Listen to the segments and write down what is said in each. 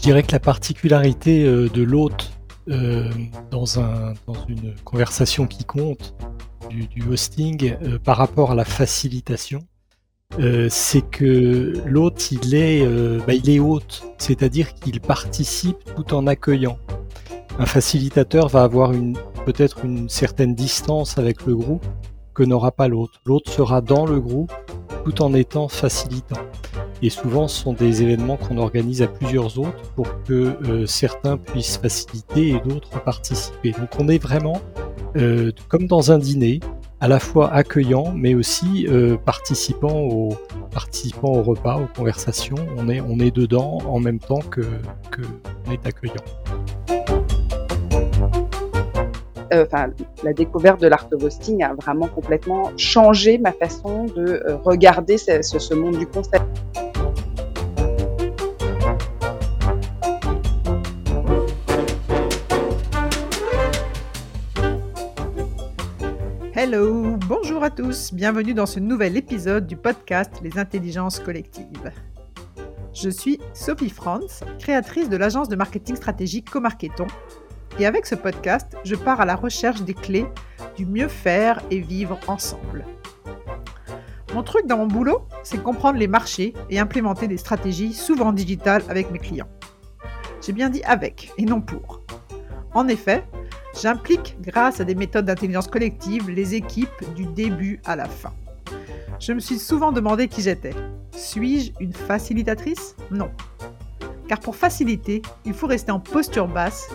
Je dirais que la particularité euh, de l'hôte euh, dans, un, dans une conversation qui compte du, hosting euh, par rapport à la facilitation, c'est que l'hôte il est, bah, il est hôte, c'est-à-dire qu'il participe tout en accueillant. Un facilitateur va avoir une peut-être une certaine distance avec le groupe que n'aura pas l'autre. L'autre sera dans le groupe tout en étant facilitant. Et souvent, ce sont des événements qu'on organise à plusieurs autres pour que euh, certains puissent faciliter et d'autres participer. Donc on est vraiment euh, comme dans un dîner, à la fois accueillant, mais aussi euh, participant, au, repas, aux conversations. On est, on est dedans en même temps que, est accueillant. Enfin, la découverte de l'art of hosting a vraiment complètement changé ma façon de regarder ce monde du concept. Hello, bonjour à tous, bienvenue dans ce nouvel épisode du podcast Les intelligences collectives. Je suis Sophie Franz, créatrice de l'agence de marketing stratégique Comarketon, et avec ce podcast, je pars à la recherche des clés du mieux faire et vivre ensemble. Mon truc dans mon boulot, c'est comprendre les marchés et implémenter des stratégies souvent digitales avec mes clients. J'ai bien dit avec et non pour. En effet, J'implique, grâce à des méthodes d'intelligence collective, les équipes du début à la fin. Je me suis souvent demandé qui j'étais. Suis-je une facilitatrice? Non. Car pour faciliter, il faut rester en posture basse,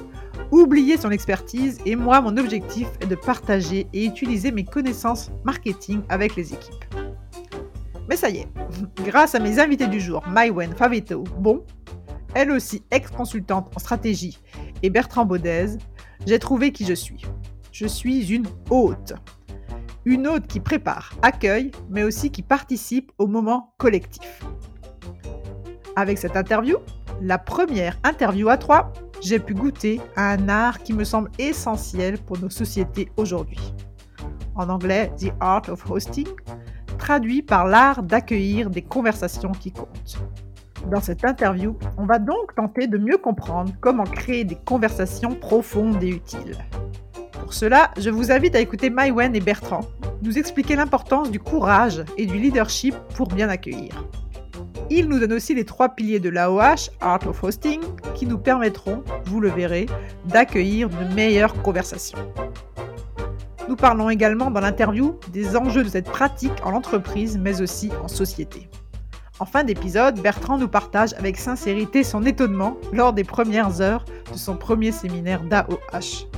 oublier son expertise et moi, mon objectif est de partager et utiliser mes connaissances marketing avec les équipes. Mais ça y est, grâce à mes invités du jour, Maïwen Favito, bon, elle aussi ex-consultante en stratégie, et Bertrand Baudez, j'ai trouvé qui je suis. Je suis une hôte. Une hôte qui prépare, accueille, mais aussi qui participe au moment collectif. Avec cette interview, la première interview à trois, j'ai pu goûter à un art qui me semble essentiel pour nos sociétés aujourd'hui. En anglais, The Art of Hosting, traduit par l'art d'accueillir des conversations qui comptent. Dans cette interview, on va donc tenter de mieux comprendre comment créer des conversations profondes et utiles. Pour cela, je vous invite à écouter Maïwen et Bertrand nous expliquer l'importance du courage et du leadership pour bien accueillir. Ils nous donnent aussi les trois piliers de l'AOH, Art of Hosting, qui nous permettront, vous le verrez, d'accueillir de meilleures conversations. Nous parlons également dans l'interview des enjeux de cette pratique en entreprise, mais aussi en société. En fin d'épisode, Bertrand nous partage avec sincérité son étonnement lors des premières heures de son premier séminaire d'AOH.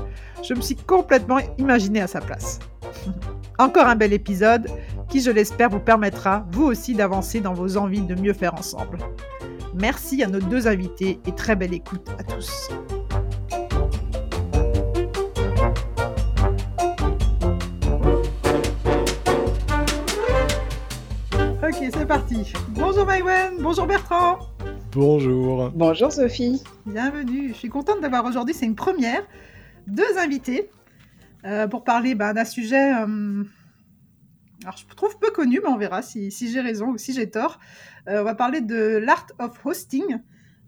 Je me suis complètement imaginé à sa place. Encore un bel épisode qui, je l'espère, vous permettra, vous aussi, d'avancer dans vos envies de mieux faire ensemble. Merci à nos deux invités et très belle écoute à tous. Parti. Bonjour Maïwen, bonjour Bertrand. Bonjour. Bonjour Sophie. Bienvenue. Je suis contente d'avoir aujourd'hui, c'est une première, deux invités euh, pour parler ben, d'un sujet, euh, alors je trouve peu connu, mais on verra si, si j'ai raison ou si j'ai tort. Euh, on va parler de l'art of hosting,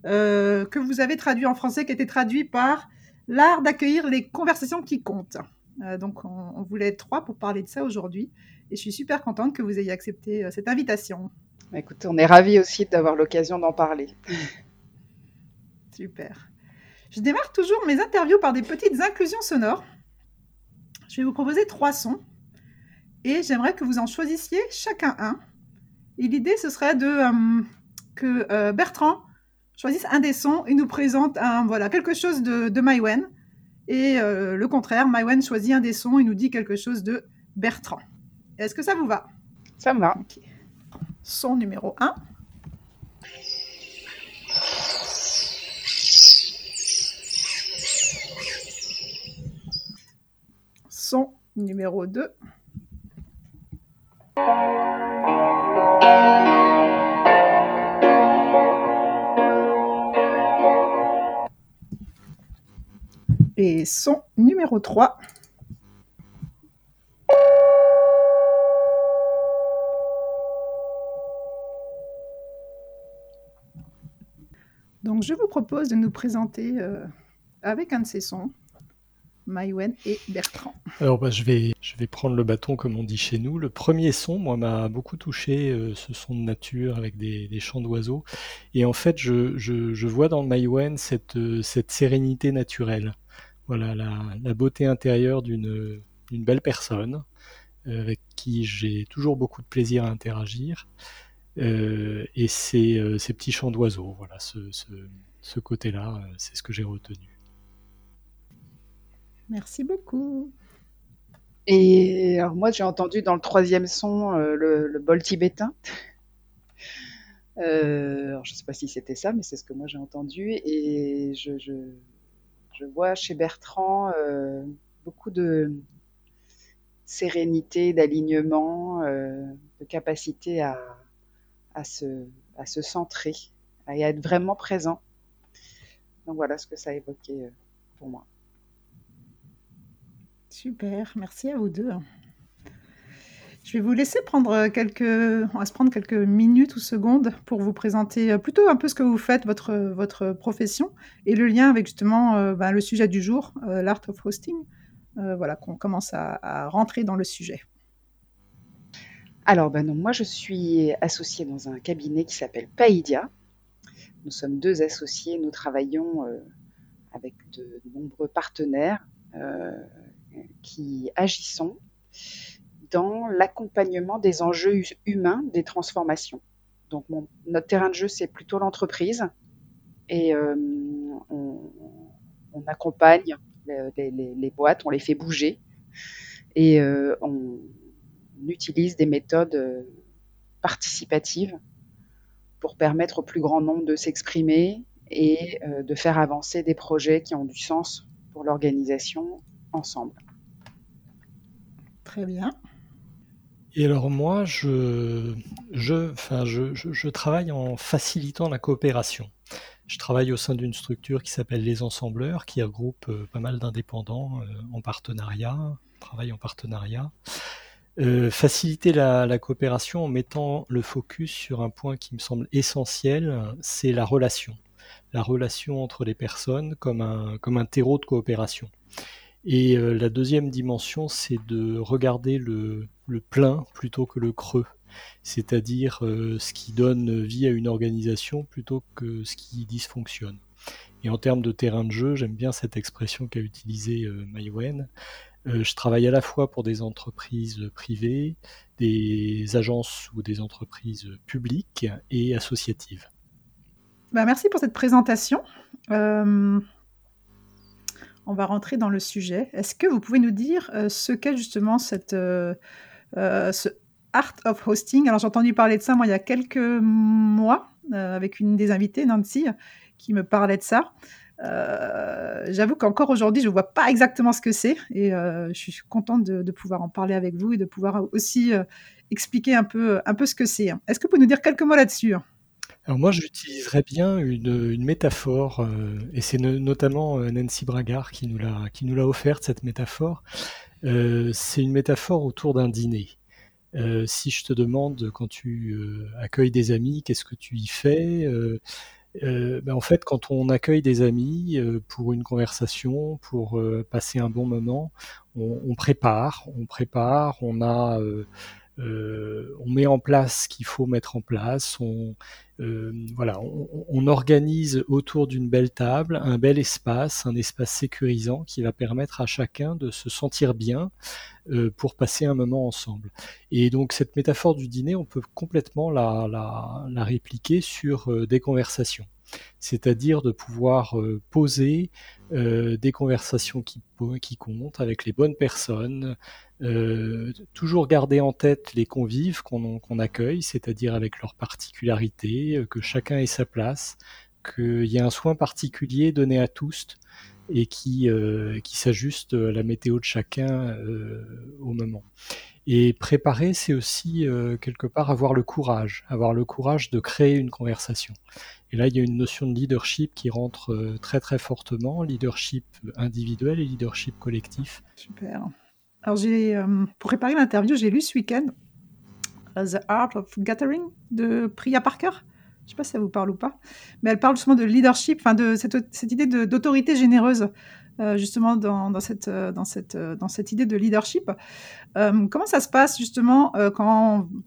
euh, que vous avez traduit en français, qui a été traduit par l'art d'accueillir les conversations qui comptent. Euh, donc on, on voulait être trois pour parler de ça aujourd'hui. Et je suis super contente que vous ayez accepté euh, cette invitation. Bah, Écoutez, on est ravis aussi d'avoir l'occasion d'en parler. Super. Je démarre toujours mes interviews par des petites inclusions sonores. Je vais vous proposer trois sons et j'aimerais que vous en choisissiez chacun un. Et l'idée, ce serait de euh, que euh, Bertrand choisisse un des sons et nous présente un, voilà, quelque chose de, de Maïwen. Et euh, le contraire, Maïwen choisit un des sons et nous dit quelque chose de Bertrand. Est-ce que ça vous va? Ça me va. Ok. Son numéro 1. Son numéro 2. Et son numéro 3. Donc, je vous propose de nous présenter avec un de ces sons, Maïwen et Bertrand. Alors bah, je, vais, je vais prendre le bâton comme on dit chez nous. Le premier son, moi, m'a beaucoup touché, euh, ce son de nature avec des, chants d'oiseaux. Et en fait, je, je, vois dans Maïwen cette, euh, cette sérénité naturelle. Voilà, la, beauté intérieure d'une belle personne euh, avec qui j'ai toujours beaucoup de plaisir à interagir. Et ces, ces petits chants d'oiseaux, voilà, ce, ce côté-là, c'est ce que j'ai retenu. Merci beaucoup. Et alors moi, j'ai entendu dans le troisième son euh, le, bol tibétain. Euh, je ne sais pas si c'était ça, mais c'est ce que moi j'ai entendu. Et je, je, vois chez Bertrand euh, beaucoup de sérénité, d'alignement, de capacité à, à, se, à se centrer, à être vraiment présent. Donc voilà ce que ça évoquait pour moi. Super, merci à vous deux. Je vais vous laisser prendre quelques, on va se prendre quelques minutes ou secondes pour vous présenter plutôt un peu ce que vous faites, votre, votre profession et le lien avec justement euh, ben, le sujet du jour, euh, l'art of hosting. Euh, voilà, qu'on commence à, rentrer dans le sujet. Alors, ben non, moi je suis associée dans un cabinet qui s'appelle Paidia. Nous sommes deux associés, nous travaillons avec de nombreux partenaires qui agissons dans l'accompagnement des enjeux humains des transformations. Donc notre terrain de jeu, c'est plutôt l'entreprise et euh, on, accompagne les, boîtes, on les fait bouger et euh, on, utilise des méthodes euh, participatives pour permettre au plus grand nombre de s'exprimer et de faire avancer des projets qui ont du sens pour l'organisation ensemble. Très bien. Et alors moi, je, je, enfin, je, je, travaille en facilitant la coopération. Je travaille au sein d'une structure qui s'appelle Les Ensembleurs, qui regroupe euh, pas mal d'indépendants euh, en partenariat, travaille en partenariat. Euh, faciliter la, coopération en mettant le focus sur un point qui me semble essentiel, c'est la relation. La relation entre les personnes comme un, comme terreau de coopération. Et euh, la deuxième dimension, c'est de regarder le, plein plutôt que le creux, c'est-à-dire euh, ce qui donne vie à une organisation plutôt que ce qui dysfonctionne. Et en termes de terrain de jeu, j'aime bien cette expression qu'a utilisée euh, je travaille à la fois pour des entreprises privées, des agences ou des entreprises publiques et associatives. Bah, merci pour cette présentation on va rentrer dans le sujet. Est-ce que vous pouvez nous dire euh, ce qu'est justement cette, euh, euh, ce Art of Hosting? Alors j'ai entendu parler de ça il y a quelques mois avec une des invitées, Nancy, qui me parlait de ça. J'avoue qu'encore aujourd'hui je ne vois pas exactement ce que c'est et je suis contente de, pouvoir en parler avec vous et de pouvoir aussi expliquer un peu, un peu ce que c'est. Est-ce que vous pouvez nous dire quelques mots là-dessus alors moi, j'utiliserais bien une, métaphore, euh, et c'est notamment euh, Nancy Bragard qui nous l'a offerte cette métaphore. Euh, c'est une métaphore autour d'un dîner. si je te demande quand tu accueilles des amis, qu'est-ce que tu y fais? Ben en fait, quand on accueille des amis pour une conversation, pour passer un bon moment, on, on, prépare, on prépare, on a euh, on met en place ce qu'il faut mettre en place. On, euh, voilà, on, organise autour d'une belle table un bel espace, un espace sécurisant qui va permettre à chacun de se sentir bien euh, pour passer un moment ensemble. Et donc cette métaphore du dîner, on peut complètement la, répliquer sur des conversations c'est-à-dire de pouvoir poser euh, des conversations qui, comptent avec les bonnes personnes, euh, toujours garder en tête les convives qu'on accueille, c'est-à-dire avec leurs particularités, que chacun ait sa place, qu'il y ait un soin particulier donné à tous et qui, qui s'ajuste à la météo de chacun au moment. Et préparer, c'est aussi quelque part avoir le courage, avoir le courage de créer une conversation. Et là, il y a une notion de leadership qui rentre euh, très très fortement, leadership individuel et leadership collectif. Super. Alors, j'ai, euh, pour préparer l'interview, j'ai lu ce week-end euh, The Art of Gathering de Priya Parker. Je ne sais pas si ça vous parle ou pas, mais elle parle justement de leadership, enfin de cette, idée d'autorité généreuse. Euh, justement dans, cette, euh, euh, dans cette idée de leadership. comment ça se passe justement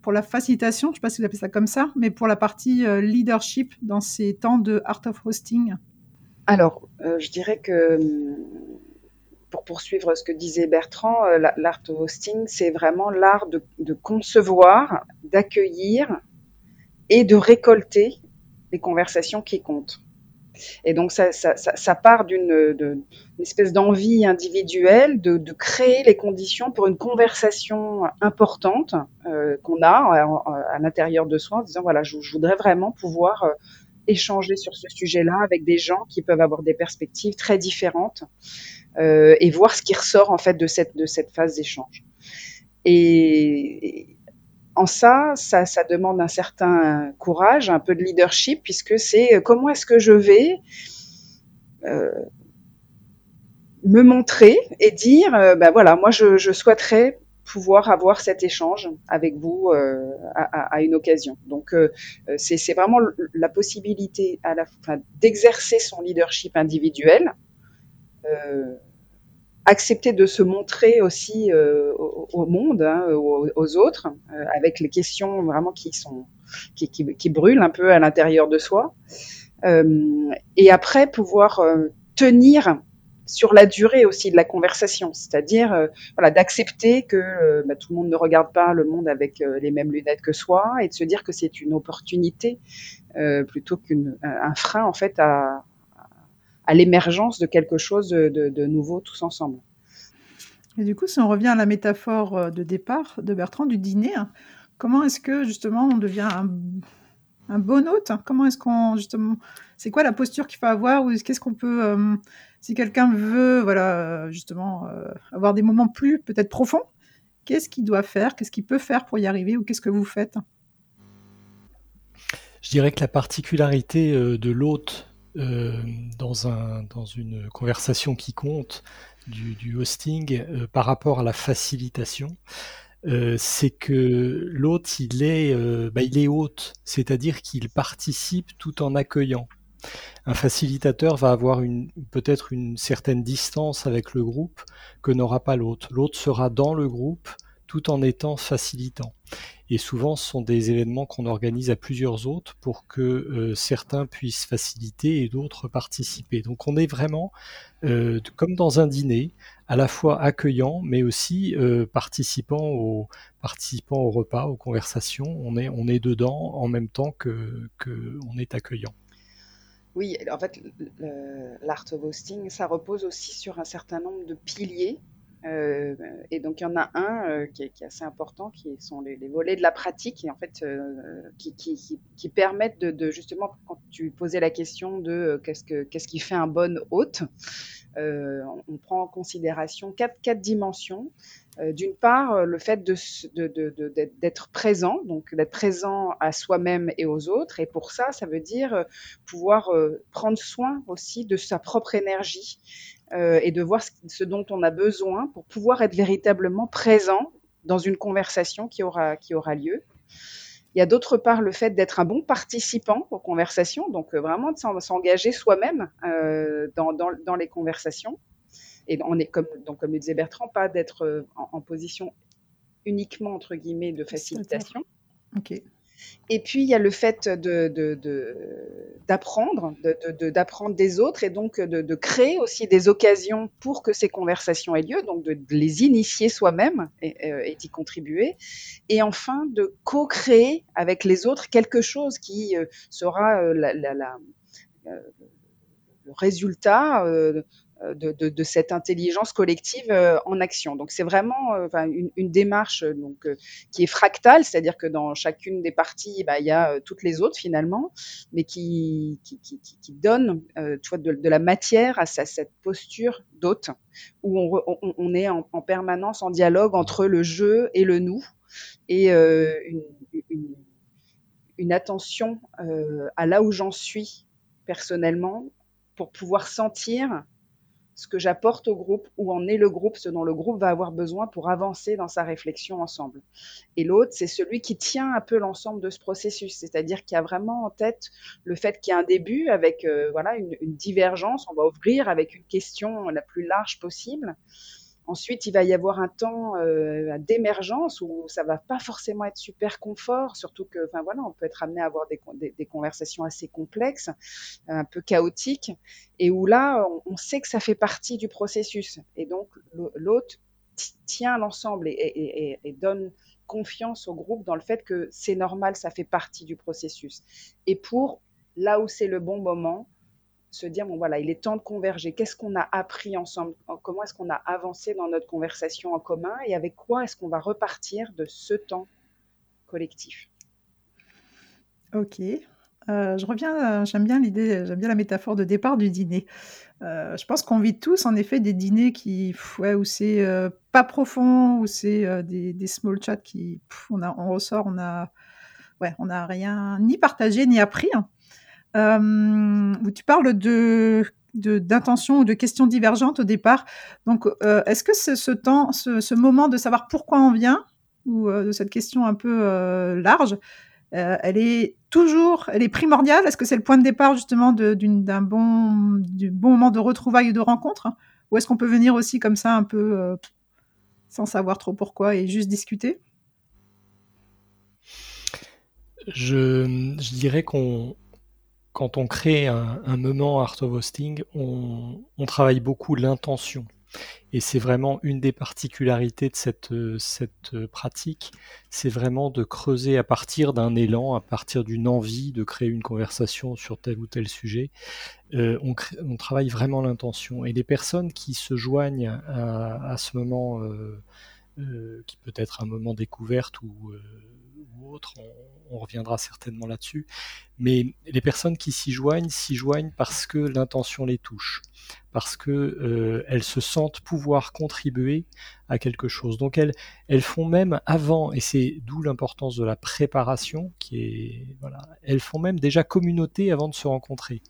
pour la facilitation, je ne sais pas si vous appelez ça comme ça, mais pour la partie leadership dans ces temps de Art of Hosting? Alors, je dirais que pour poursuivre ce que disait Bertrand, l'art of hosting, c'est vraiment l'art de, concevoir, d'accueillir et de récolter les conversations qui comptent. Et donc ça, ça, ça, part d'une espèce d'envie individuelle de, de, créer les conditions pour une conversation importante euh, qu'on a à, à l'intérieur de soi en disant voilà, je, je voudrais vraiment pouvoir euh, échanger sur ce sujet-là avec des gens qui peuvent avoir des perspectives très différentes euh, et voir ce qui ressort en fait de cette, de cette phase d'échange. Et, en ça, ça, ça, demande un certain courage, un peu de leadership, puisque c'est euh, comment est-ce que je vais euh, me montrer et dire, ben voilà, moi je, je, souhaiterais pouvoir avoir cet échange avec vous euh, à, à, une occasion. Donc euh, c'est vraiment la possibilité enfin, d'exercer son leadership individuel. Euh, accepter de se montrer aussi euh, au, monde, hein, aux, autres, euh, avec les questions vraiment qui sont qui, qui, qui brûlent un peu à l'intérieur de soi, euh, et après pouvoir tenir sur la durée aussi de la conversation, c'est-à-dire voilà d'accepter que bah, tout le monde ne regarde pas le monde avec les mêmes lunettes que soi et de se dire que c'est une opportunité plutôt qu'un frein en fait à, à l'émergence de quelque chose de, de, nouveau tous ensemble. Et du coup, si on revient à la métaphore euh, de départ de Bertrand du dîner, hein, comment est-ce que justement on devient un, un bon hôte Comment est-ce qu'on justement, c'est quoi la posture qu'il faut avoir ou qu'est-ce qu'on peut, euh, si quelqu'un veut, voilà, justement, euh, avoir des moments plus peut-être profonds, qu'est-ce qu'il doit faire Qu'est-ce qu'il peut faire pour y arriver ou qu'est-ce que vous faites? Je dirais que la particularité de l'hôte euh, dans, un, dans une conversation qui compte du, hosting euh, par rapport à la facilitation, euh, c'est que l'hôte, il est, bah, il est hôte, c'est-à-dire qu'il participe tout en accueillant. Un facilitateur va avoir une, peut-être une certaine distance avec le groupe que n'aura pas l'hôte. L'hôte sera dans le groupe tout en étant facilitant. Et souvent, ce sont des événements qu'on organise à plusieurs autres pour que euh, certains puissent faciliter et d'autres participer. Donc on est vraiment euh, comme dans un dîner, à la fois accueillant, mais aussi euh, participant, au, participant au repas, aux conversations. On est, on est dedans en même temps que, que est accueillant. Oui, en fait, l'art of hosting, ça repose aussi sur un certain nombre de piliers euh, et donc il y en a un euh, qui, est, assez important, qui sont les, volets de la pratique, en fait euh, qui, permettent de, justement quand tu posais la question de qu'est-ce que qu'est-ce qui fait un bon hôte, on prend en considération quatre dimensions. D'une part, le fait d'être présent, donc d'être présent à soi-même et aux autres, et pour ça, ça veut dire pouvoir prendre soin aussi de sa propre énergie euh, et de voir ce, dont on a besoin pour pouvoir être véritablement présent dans une conversation qui aura, qui aura lieu. Il y a d'autre part le fait d'être un bon participant aux conversations, donc euh, vraiment de s'engager soi-même euh, dans, dans, dans, les conversations. Et on est comme, donc comme le disait Bertrand, pas d'être en, en, position uniquement entre guillemets de facilitation. Ok. Et puis, il y a le fait d'apprendre, d'apprendre des autres et donc de, créer aussi des occasions pour que ces conversations aient lieu, donc de, les initier soi-même et, euh, et d'y contribuer. Et enfin, de co-créer avec les autres quelque chose qui euh, sera euh, le résultat de, de, de, cette intelligence collective euh, en action. Donc c'est vraiment euh, une, une, démarche donc qui est fractale, c'est-à-dire que dans chacune des parties, bah, il y a toutes les autres finalement, mais qui qui, qui, qui donne tu vois, de, de, la matière à, cette posture d'hôte où on, on, on est en, en, permanence en dialogue entre le jeu et le nous et euh, une, une, attention euh, à là où j'en suis personnellement pour pouvoir sentir ce que j'apporte au groupe, où en est le groupe, ce dont le groupe va avoir besoin pour avancer dans sa réflexion ensemble. Et l'autre, c'est celui qui tient un peu l'ensemble de ce processus, c'est-à-dire qui a vraiment en tête le fait qu'il y a un début avec euh, voilà une, une divergence, on va ouvrir avec une question la plus large possible. Ensuite, il va y avoir un temps euh, d'émergence où ça va pas forcément être super confort, surtout que, enfin voilà, on peut être amené à avoir des, des, des conversations assez complexes, un peu chaotiques, et où là, on, on, sait que ça fait partie du processus. Et donc, l'autre tient l'ensemble et, et, et, et, donne confiance au groupe dans le fait que c'est normal, ça fait partie du processus. Et pour là où c'est le bon moment, se dire, bon voilà, il est temps de converger. Qu'est-ce qu'on a appris ensemble? Comment est-ce qu'on a avancé dans notre conversation en commun? Et avec quoi est-ce qu'on va repartir de ce temps collectif? Ok. Euh, je reviens, euh, j'aime bien l'idée, j'aime bien la métaphore de départ du dîner. Euh, je pense qu'on vit tous en effet des dîners qui, ouais, où c'est pas profond, où c'est des, small chats qui, on ressort, on a, ouais, on n'a rien ni partagé ni appris. Hein euh, tu parles de d'intention ou de questions divergentes au départ. Donc, euh, est-ce que ce, temps, ce, moment de savoir pourquoi on vient, ou euh, de cette question un peu euh, large, elle est toujours, elle est primordiale? Est-ce que c'est le point de départ justement d'un bon, du bon moment de retrouvailles ou de rencontre Ou est-ce qu'on peut venir aussi comme ça un peu sans savoir trop pourquoi et juste discuter? Je dirais qu'on quand on crée un, moment Art of Hosting, on, travaille beaucoup l'intention. Et c'est vraiment une des particularités de cette, pratique, c'est vraiment de creuser à partir d'un élan, à partir d'une envie de créer une conversation sur tel ou tel sujet. Euh, on, travaille vraiment l'intention. Et les personnes qui se joignent à, ce moment, euh, euh, qui peut être un moment découverte ou, ou on, reviendra certainement là-dessus, mais les personnes qui s'y joignent s'y joignent parce que l'intention les touche parce que euh, elles se sentent pouvoir contribuer à quelque chose. Donc elles, elles font même avant, et c'est d'où l'importance de la préparation, qui est voilà, elles font même déjà communauté avant de se rencontrer,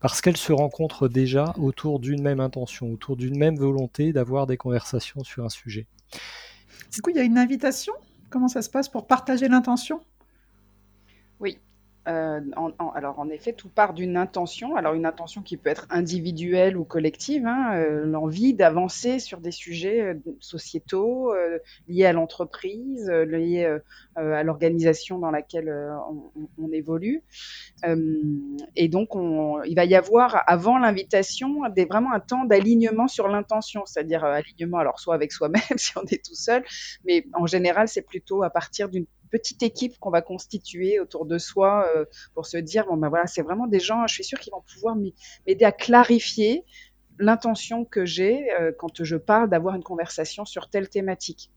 parce qu'elles se rencontrent déjà autour d'une même intention, autour d'une même volonté d'avoir des conversations sur un sujet. Du coup, il y a une invitation? Comment ça se passe pour partager l'intention? Oui, euh, alors en effet, tout part d'une intention. Alors une intention qui peut être individuelle ou collective, hein, euh, l'envie d'avancer sur des sujets euh, sociétaux liés à l'entreprise, liés à l'organisation dans laquelle on, évolue. et donc on, il va y avoir avant l'invitation vraiment un temps d'alignement sur l'intention, c'est-à-dire alignement alors soit avec soi-même si on est tout seul, mais en général c'est plutôt à partir d'une petite équipe qu'on va constituer autour de soi euh, pour se dire bon ben voilà c'est vraiment des gens je suis sûre qu'ils vont pouvoir m'aider à clarifier l'intention que j'ai euh, quand je parle d'avoir une conversation sur telle thématique.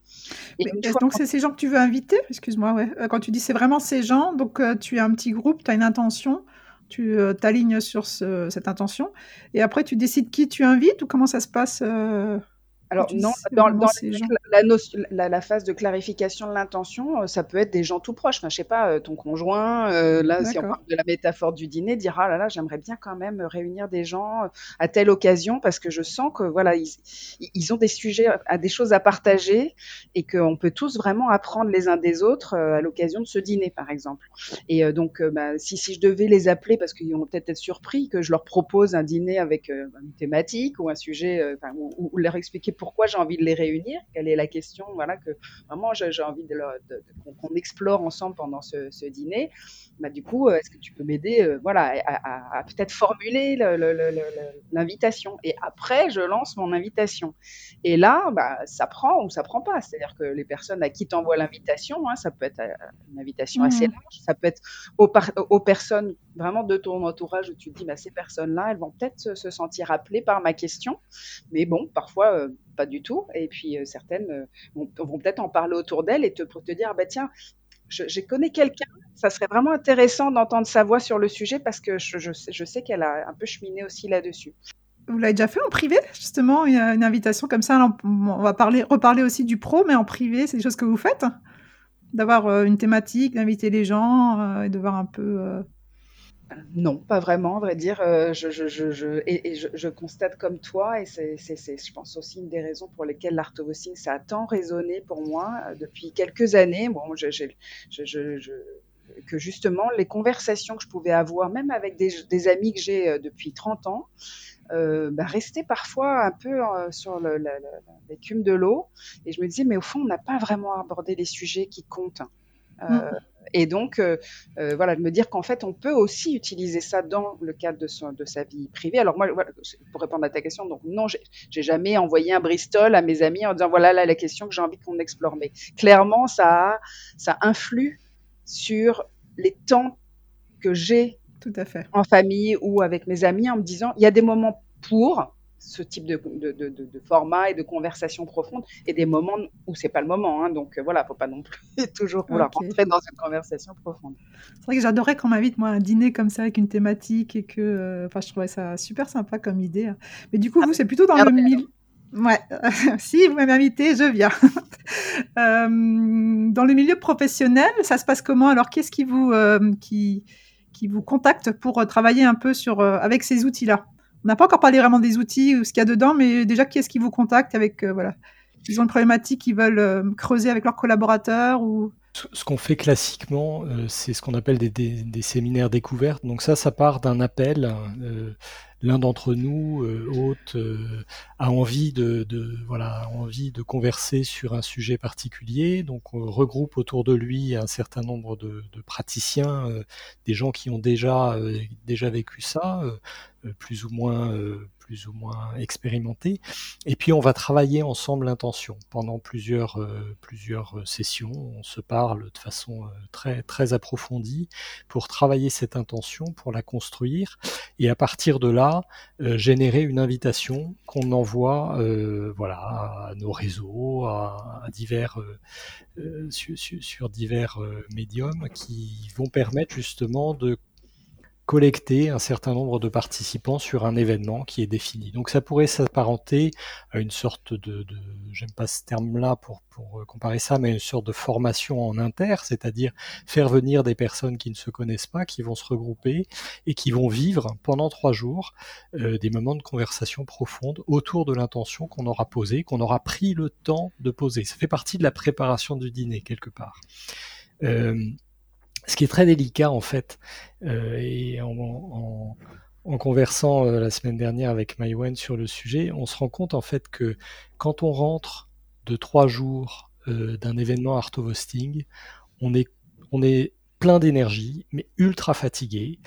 Et Mais, fois, donc c'est ces gens que tu veux inviter? Excuse-moi, ouais. Euh, quand tu dis c'est vraiment ces gens, donc euh, tu as un petit groupe, tu as une intention, tu euh, t'alignes sur ce, cette intention, et après tu décides qui tu invites ou comment ça se passe alors non, dans, dans la, la, la, phase de clarification de l'intention, euh, ça peut être des gens tout proches. Enfin, je sais pas, euh, ton conjoint, euh, là, si on parle de la métaphore du dîner, dira ah là là, j'aimerais bien quand même réunir des gens à telle occasion parce que je sens que voilà, ils, ils ont des sujets, à des choses à partager et qu'on peut tous vraiment apprendre les uns des autres à l'occasion de ce dîner, par exemple. Et donc, bah, si, si je devais les appeler parce qu'ils vont peut-être être surpris que je leur propose un dîner avec une thématique ou un sujet, enfin, ou, ou leur expliquer pourquoi j'ai envie de les réunir, quelle est la question, voilà, que vraiment j'ai envie de, de, de qu'on qu explore ensemble pendant ce, ce dîner. Bah, du coup, est-ce que tu peux m'aider, euh, voilà, à, à, à peut-être formuler l'invitation? Et après, je lance mon invitation. Et là, bah, ça prend ou ça prend pas. C'est-à-dire que les personnes à qui t'envoient l'invitation, hein, ça peut être euh, une invitation mmh. assez large, ça peut être aux, aux, personnes vraiment de ton entourage où tu te dis, bah, ces personnes-là, elles vont peut-être se, se, sentir appelées par ma question. Mais bon, parfois, euh, pas du tout. Et puis euh, certaines euh, vont, peut-être en parler autour d'elles et te, pour te dire, bah, tiens, je, connais quelqu'un, ça serait vraiment intéressant d'entendre sa voix sur le sujet parce que je, sais qu'elle a un peu cheminé aussi là-dessus. Vous l'avez déjà fait en privé, justement, une, invitation comme ça? On va parler, reparler aussi du pro, mais en privé, c'est des choses que vous faites? D'avoir euh, une thématique, d'inviter les gens et de voir un peu. Euh... non, pas vraiment, à vrai dire. Euh, je, et, je, constate comme toi, et c'est, je pense, aussi une des raisons pour lesquelles l'artovocine, ça a tant résonné pour moi euh, depuis quelques années. Bon, que justement, les conversations que je pouvais avoir, même avec des, amis que j'ai euh, depuis 30 ans, bah, restaient parfois un peu sur l'écume de l'eau. Et je me disais, mais au fond, on n'a pas vraiment abordé les sujets qui comptent. Mm. Et donc, euh, euh, voilà, de me dire qu'en fait, on peut aussi utiliser ça dans le cadre de, son, de sa vie privée. Alors moi, pour répondre à ta question, donc non, j'ai jamais envoyé un Bristol à mes amis en disant voilà là la question que j'ai envie qu'on explore. Mais clairement, ça, ça influe sur les temps que j'ai tout à fait en famille ou avec mes amis en me disant il y a des moments pour ce type de, de, de, de, format et de conversation profonde et des moments où c'est pas le moment. Hein, donc voilà, faut pas non plus toujours vouloir rentrer dans une conversation profonde. C'est vrai que j'adorais qu'on m'invite moi à un dîner comme ça avec une thématique et que, euh, enfin, je trouvais ça super sympa comme idée. Hein. Mais du coup, vous, c'est plutôt dans le milieu. Ouais, si vous invité, je viens. euh, dans le milieu professionnel, ça se passe comment? Alors, qu'est-ce qui vous euh, qui qui vous contacte pour euh, travailler un peu sur avec ces outils-là? On n'a pas encore parlé vraiment des outils ou ce qu'il y a dedans, mais déjà, qui est-ce qui vous contacte avec, euh, voilà, ils ont une problématique, ils veulent euh, creuser avec leurs collaborateurs ou? Ce qu'on fait classiquement, euh, c'est ce qu'on appelle des, séminaires découvertes. Donc ça, ça part d'un appel. L'un d'entre nous, hôte, a envie de, voilà, envie de converser sur un sujet particulier. Donc on regroupe autour de lui un certain nombre de, praticiens, des gens qui ont déjà déjà vécu ça, plus ou moins plus ou moins expérimenté. Et puis on va travailler ensemble l'intention pendant plusieurs, euh, plusieurs euh, sessions. On se parle de façon euh, très, très approfondie pour travailler cette intention, pour la construire. Et à partir de là, générer une invitation qu'on envoie voilà, à nos réseaux, à, divers, sur, sur, divers médiums qui vont permettre justement de collecter un certain nombre de participants sur un événement qui est défini. Donc ça pourrait s'apparenter à une sorte de, de j'aime pas ce terme-là pour, pour euh, comparer ça, mais une sorte de formation en inter, c'est-à-dire faire venir des personnes qui ne se connaissent pas, qui vont se regrouper et qui vont vivre pendant trois jours euh, des moments de conversation profonde autour de l'intention qu'on aura posée, qu'on aura pris le temps de poser. Ça fait partie de la préparation du dîner quelque part. Euh, ce qui est très délicat en fait, euh, et en, conversant euh, la semaine dernière avec Maïwen sur le sujet, on se rend compte en fait que quand on rentre de trois jours euh, d'un événement Art on est, on est plein d'énergie, mais ultra fatigué.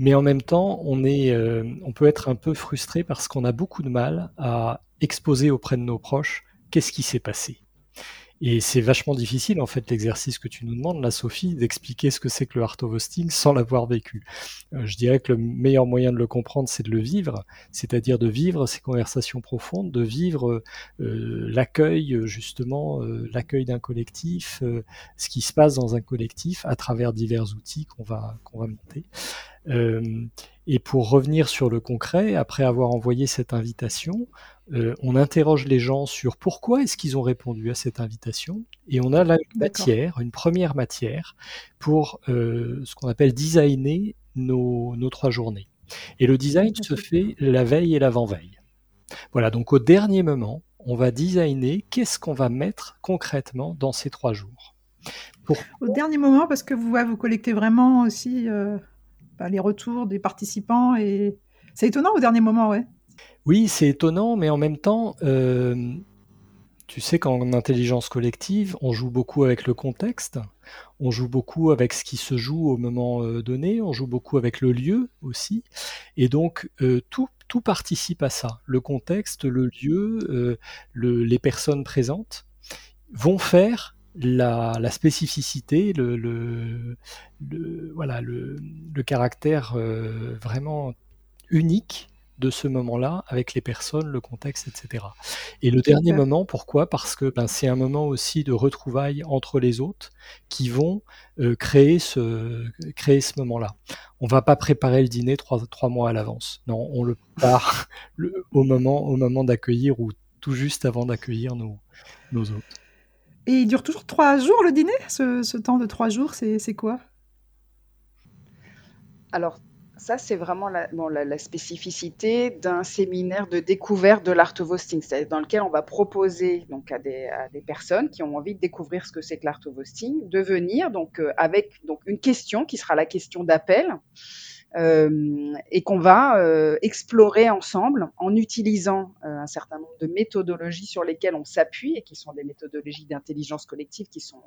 Mais en même temps, on, est, on peut être un peu frustré parce qu'on a beaucoup de mal à exposer auprès de nos proches qu'est-ce qui s'est passé. Et c'est vachement difficile, en fait, l'exercice que tu nous demandes, là, Sophie, d'expliquer ce que c'est que le Art of Hosting sans l'avoir vécu. Euh, je dirais que le meilleur moyen de le comprendre, c'est de le vivre, c'est-à-dire de vivre ces conversations profondes, de vivre euh, l'accueil, justement, euh, l'accueil d'un collectif, ce qui se passe dans un collectif à travers divers outils qu'on va, qu'on va monter. et pour revenir sur le concret, après avoir envoyé cette invitation, euh, on interroge les gens sur pourquoi est-ce qu'ils ont répondu à cette invitation, et on a la matière, une première matière, pour euh, ce qu'on appelle designer nos, trois journées. Et le design se fait la veille et l'avant-veille. Voilà, donc au dernier moment, on va designer qu'est-ce qu'on va mettre concrètement dans ces trois jours. Au dernier moment, parce que vous, vous collectez vraiment aussi euh, bah, les retours des participants, et c'est étonnant au dernier moment, ouais. Oui, c'est étonnant, mais en même temps, euh, tu sais qu'en intelligence collective, on joue beaucoup avec le contexte, on joue beaucoup avec ce qui se joue au moment euh, donné, on joue beaucoup avec le lieu aussi, et donc euh, tout, participe à ça. Le contexte, le lieu, les personnes présentes vont faire la, spécificité, le, voilà, le, caractère vraiment unique de ce moment-là avec les personnes, le contexte, etc. Et le dernier moment, pourquoi? Parce que ben, c'est un moment aussi de retrouvailles entre les autres qui vont euh, créer ce, créer ce moment-là. On va pas préparer le dîner trois, trois mois à l'avance. Non, on le part au moment, au moment d'accueillir ou tout juste avant d'accueillir nos, nos hôtes. Et il dure toujours trois jours le dîner? Ce, ce temps de trois jours, c'est quoi? Alors, ça, c'est vraiment la, spécificité d'un séminaire de découverte de l'art of hosting, dans lequel on va proposer donc à des, personnes qui ont envie de découvrir ce que c'est que l'art of hosting, de venir euh, avec une question qui sera la question d'appel. Euh, et qu'on va euh, explorer ensemble en utilisant euh, un certain nombre de méthodologies sur lesquelles on s'appuie et qui sont des méthodologies d'intelligence collective qui sont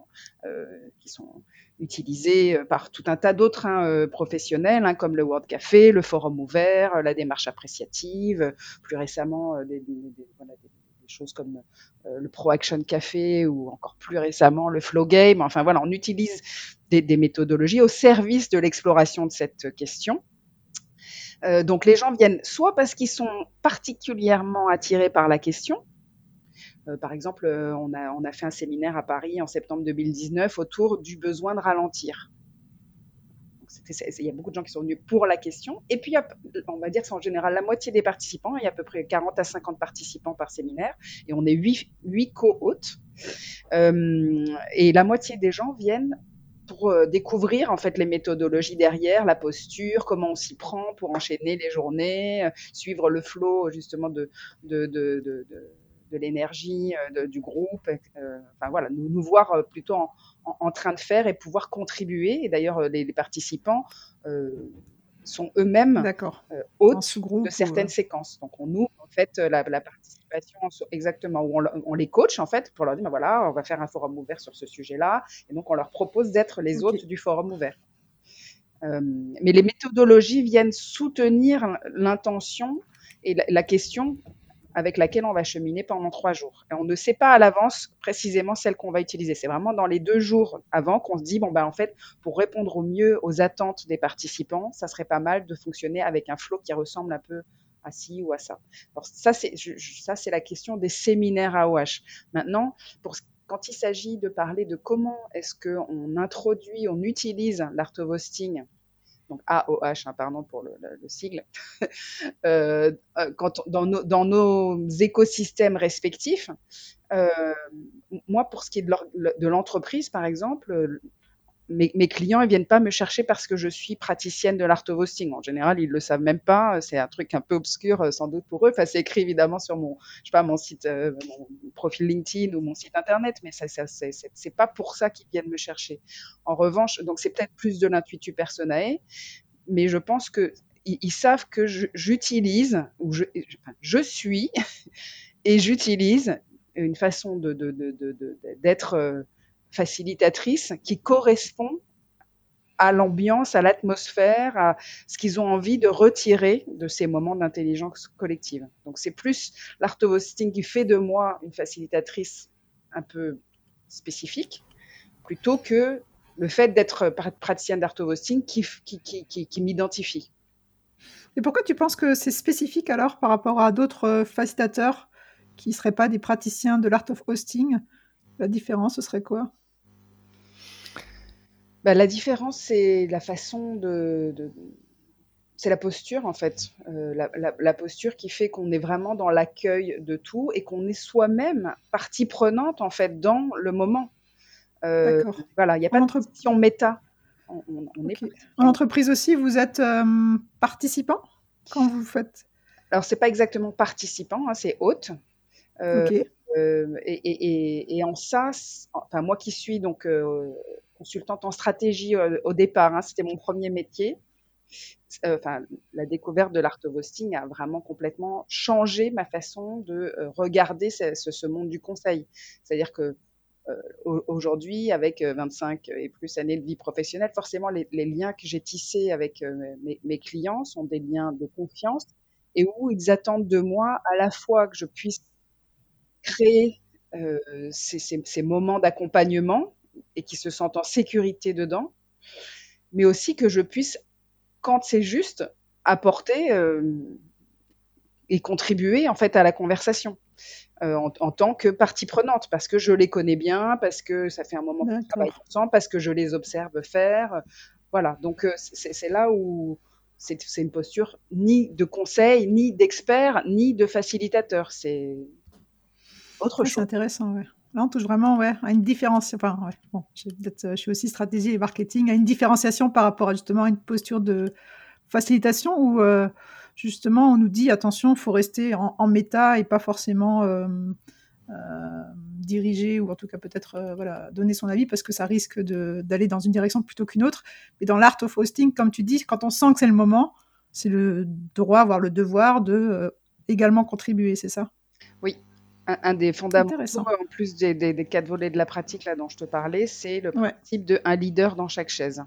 qui sont utilisées par tout un tas d'autres hein, professionnels hein, comme le World Café, le Forum ouvert, la démarche appréciative, plus récemment des, des, des, voilà, des choses comme euh, le Pro Action Café ou encore plus récemment le Flow Game. Enfin voilà, on utilise des, méthodologies au service de l'exploration de cette question. Euh, donc les gens viennent soit parce qu'ils sont particulièrement attirés par la question. Euh, par exemple, on, a, on a fait un séminaire à Paris en septembre 2019 autour du besoin de ralentir il y a beaucoup de gens qui sont venus pour la question. Et puis, on va dire que c'est en général la moitié des participants. Il y a à peu près 40 à 50 participants par séminaire. Et on est 8, 8 co-hôtes. Euh, et la moitié des gens viennent pour euh, découvrir en fait les méthodologies derrière, la posture, comment on s'y prend pour enchaîner les journées, euh, suivre le flow justement de, de, de, de, de l'énergie du groupe. enfin voilà, nous, nous voir plutôt en, en, train de faire et pouvoir contribuer. Et d'ailleurs, euh, les, participants euh, sont eux-mêmes euh, hôtes de certaines séquences. Donc, on ouvre en fait la, participation exactement où on, les coach en fait pour leur dire ben voilà, on va faire un forum ouvert sur ce sujet-là. Et donc, on leur propose d'être les hôtes du forum ouvert. mais les méthodologies viennent soutenir l'intention et la question avec laquelle on va cheminer pendant trois jours. Et on ne sait pas à l'avance précisément celle qu'on va utiliser. C'est vraiment dans les deux jours avant qu'on se dit, bon, ben, en fait, pour répondre au mieux aux attentes des participants, ça serait pas mal de fonctionner avec un flow qui ressemble un peu à ci ou à ça. Alors, ça, c'est, ça, c'est la question des séminaires AOH. Maintenant, pour, quand il s'agit de parler de comment est-ce qu'on introduit, on utilise l'art of hosting donc AOH, hein, pardon pour le, sigle, euh, euh, quand, dans, nos écosystèmes respectifs. Euh, moi, pour ce qui est de l'entreprise, par exemple, mes, clients, ils viennent pas me chercher parce que je suis praticienne de l'art of hosting. En général, ils le savent même pas. C'est un truc un peu obscur, euh, sans doute pour eux. Enfin, c'est écrit évidemment sur mon, je sais pas, mon site, euh, mon profil LinkedIn ou mon site internet, mais ça, ça c'est pas pour ça qu'ils viennent me chercher. En revanche, donc c'est peut-être plus de l'intuitu personnel, mais je pense que ils, savent que j'utilise ou je, je suis et j'utilise une façon de d'être de, facilitatrice qui correspond à l'ambiance, à l'atmosphère, à ce qu'ils ont envie de retirer de ces moments d'intelligence collective. Donc c'est plus l'art of hosting qui fait de moi une facilitatrice un peu spécifique, plutôt que le fait d'être praticienne d'art of hosting qui, qui, m'identifie. Et pourquoi tu penses que c'est spécifique alors par rapport à d'autres facilitateurs qui ne seraient pas des praticiens de l'art of hosting? La différence, ce serait quoi? Bah, la différence, c'est la façon de, de c'est la posture en fait, euh, la, la, la, posture qui fait qu'on est vraiment dans l'accueil de tout et qu'on est soi-même partie prenante en fait dans le moment. Euh, D'accord. Voilà, il n'y a pas de question méta. On, on, est en entreprise aussi, vous êtes euh, participant quand vous faites? Alors c'est pas exactement participant, hein, c'est hôte. Euh, euh, et, et, et, en ça, enfin moi qui suis donc euh, consultante en stratégie euh, au départ. Hein, C'était mon premier métier. Euh, enfin, la découverte de l'art of hosting a vraiment complètement changé ma façon de euh, regarder ce, monde du conseil. C'est-à-dire que aujourd'hui, avec 25 et plus années de vie professionnelle, forcément, les, liens que j'ai tissés avec mes, clients sont des liens de confiance et où ils attendent de moi à la fois que je puisse créer ces moments d'accompagnement et qui se sentent en sécurité dedans, mais aussi que je puisse, quand c'est juste, apporter euh, et contribuer en fait à la conversation. Euh, en, en, tant que partie prenante, parce que je les connais bien, parce que ça fait un moment qu'on travaille ensemble, parce que je les observe faire. Voilà, donc euh, c'est là où c'est une posture ni de conseil, ni d'expert, ni de facilitateur. C'est autre chose. C'est intéressant, ouais. Là, on touche vraiment ouais, à une différenciation. Enfin, bon, je, je suis aussi stratégie et marketing, à une différenciation par rapport à justement une posture de facilitation où justement on nous dit attention, faut rester en, méta et pas forcément diriger ou en tout cas peut-être voilà donner son avis parce que ça risque d'aller dans une direction plutôt qu'une autre. Mais dans l'art of hosting, comme tu dis, quand on sent que c'est le moment, c'est le droit, voire le devoir de également contribuer, c'est ça? Oui, un, des fondamentaux, en plus des, quatre volets de la pratique là dont je te parlais, c'est le principe de un leader dans chaque chaise.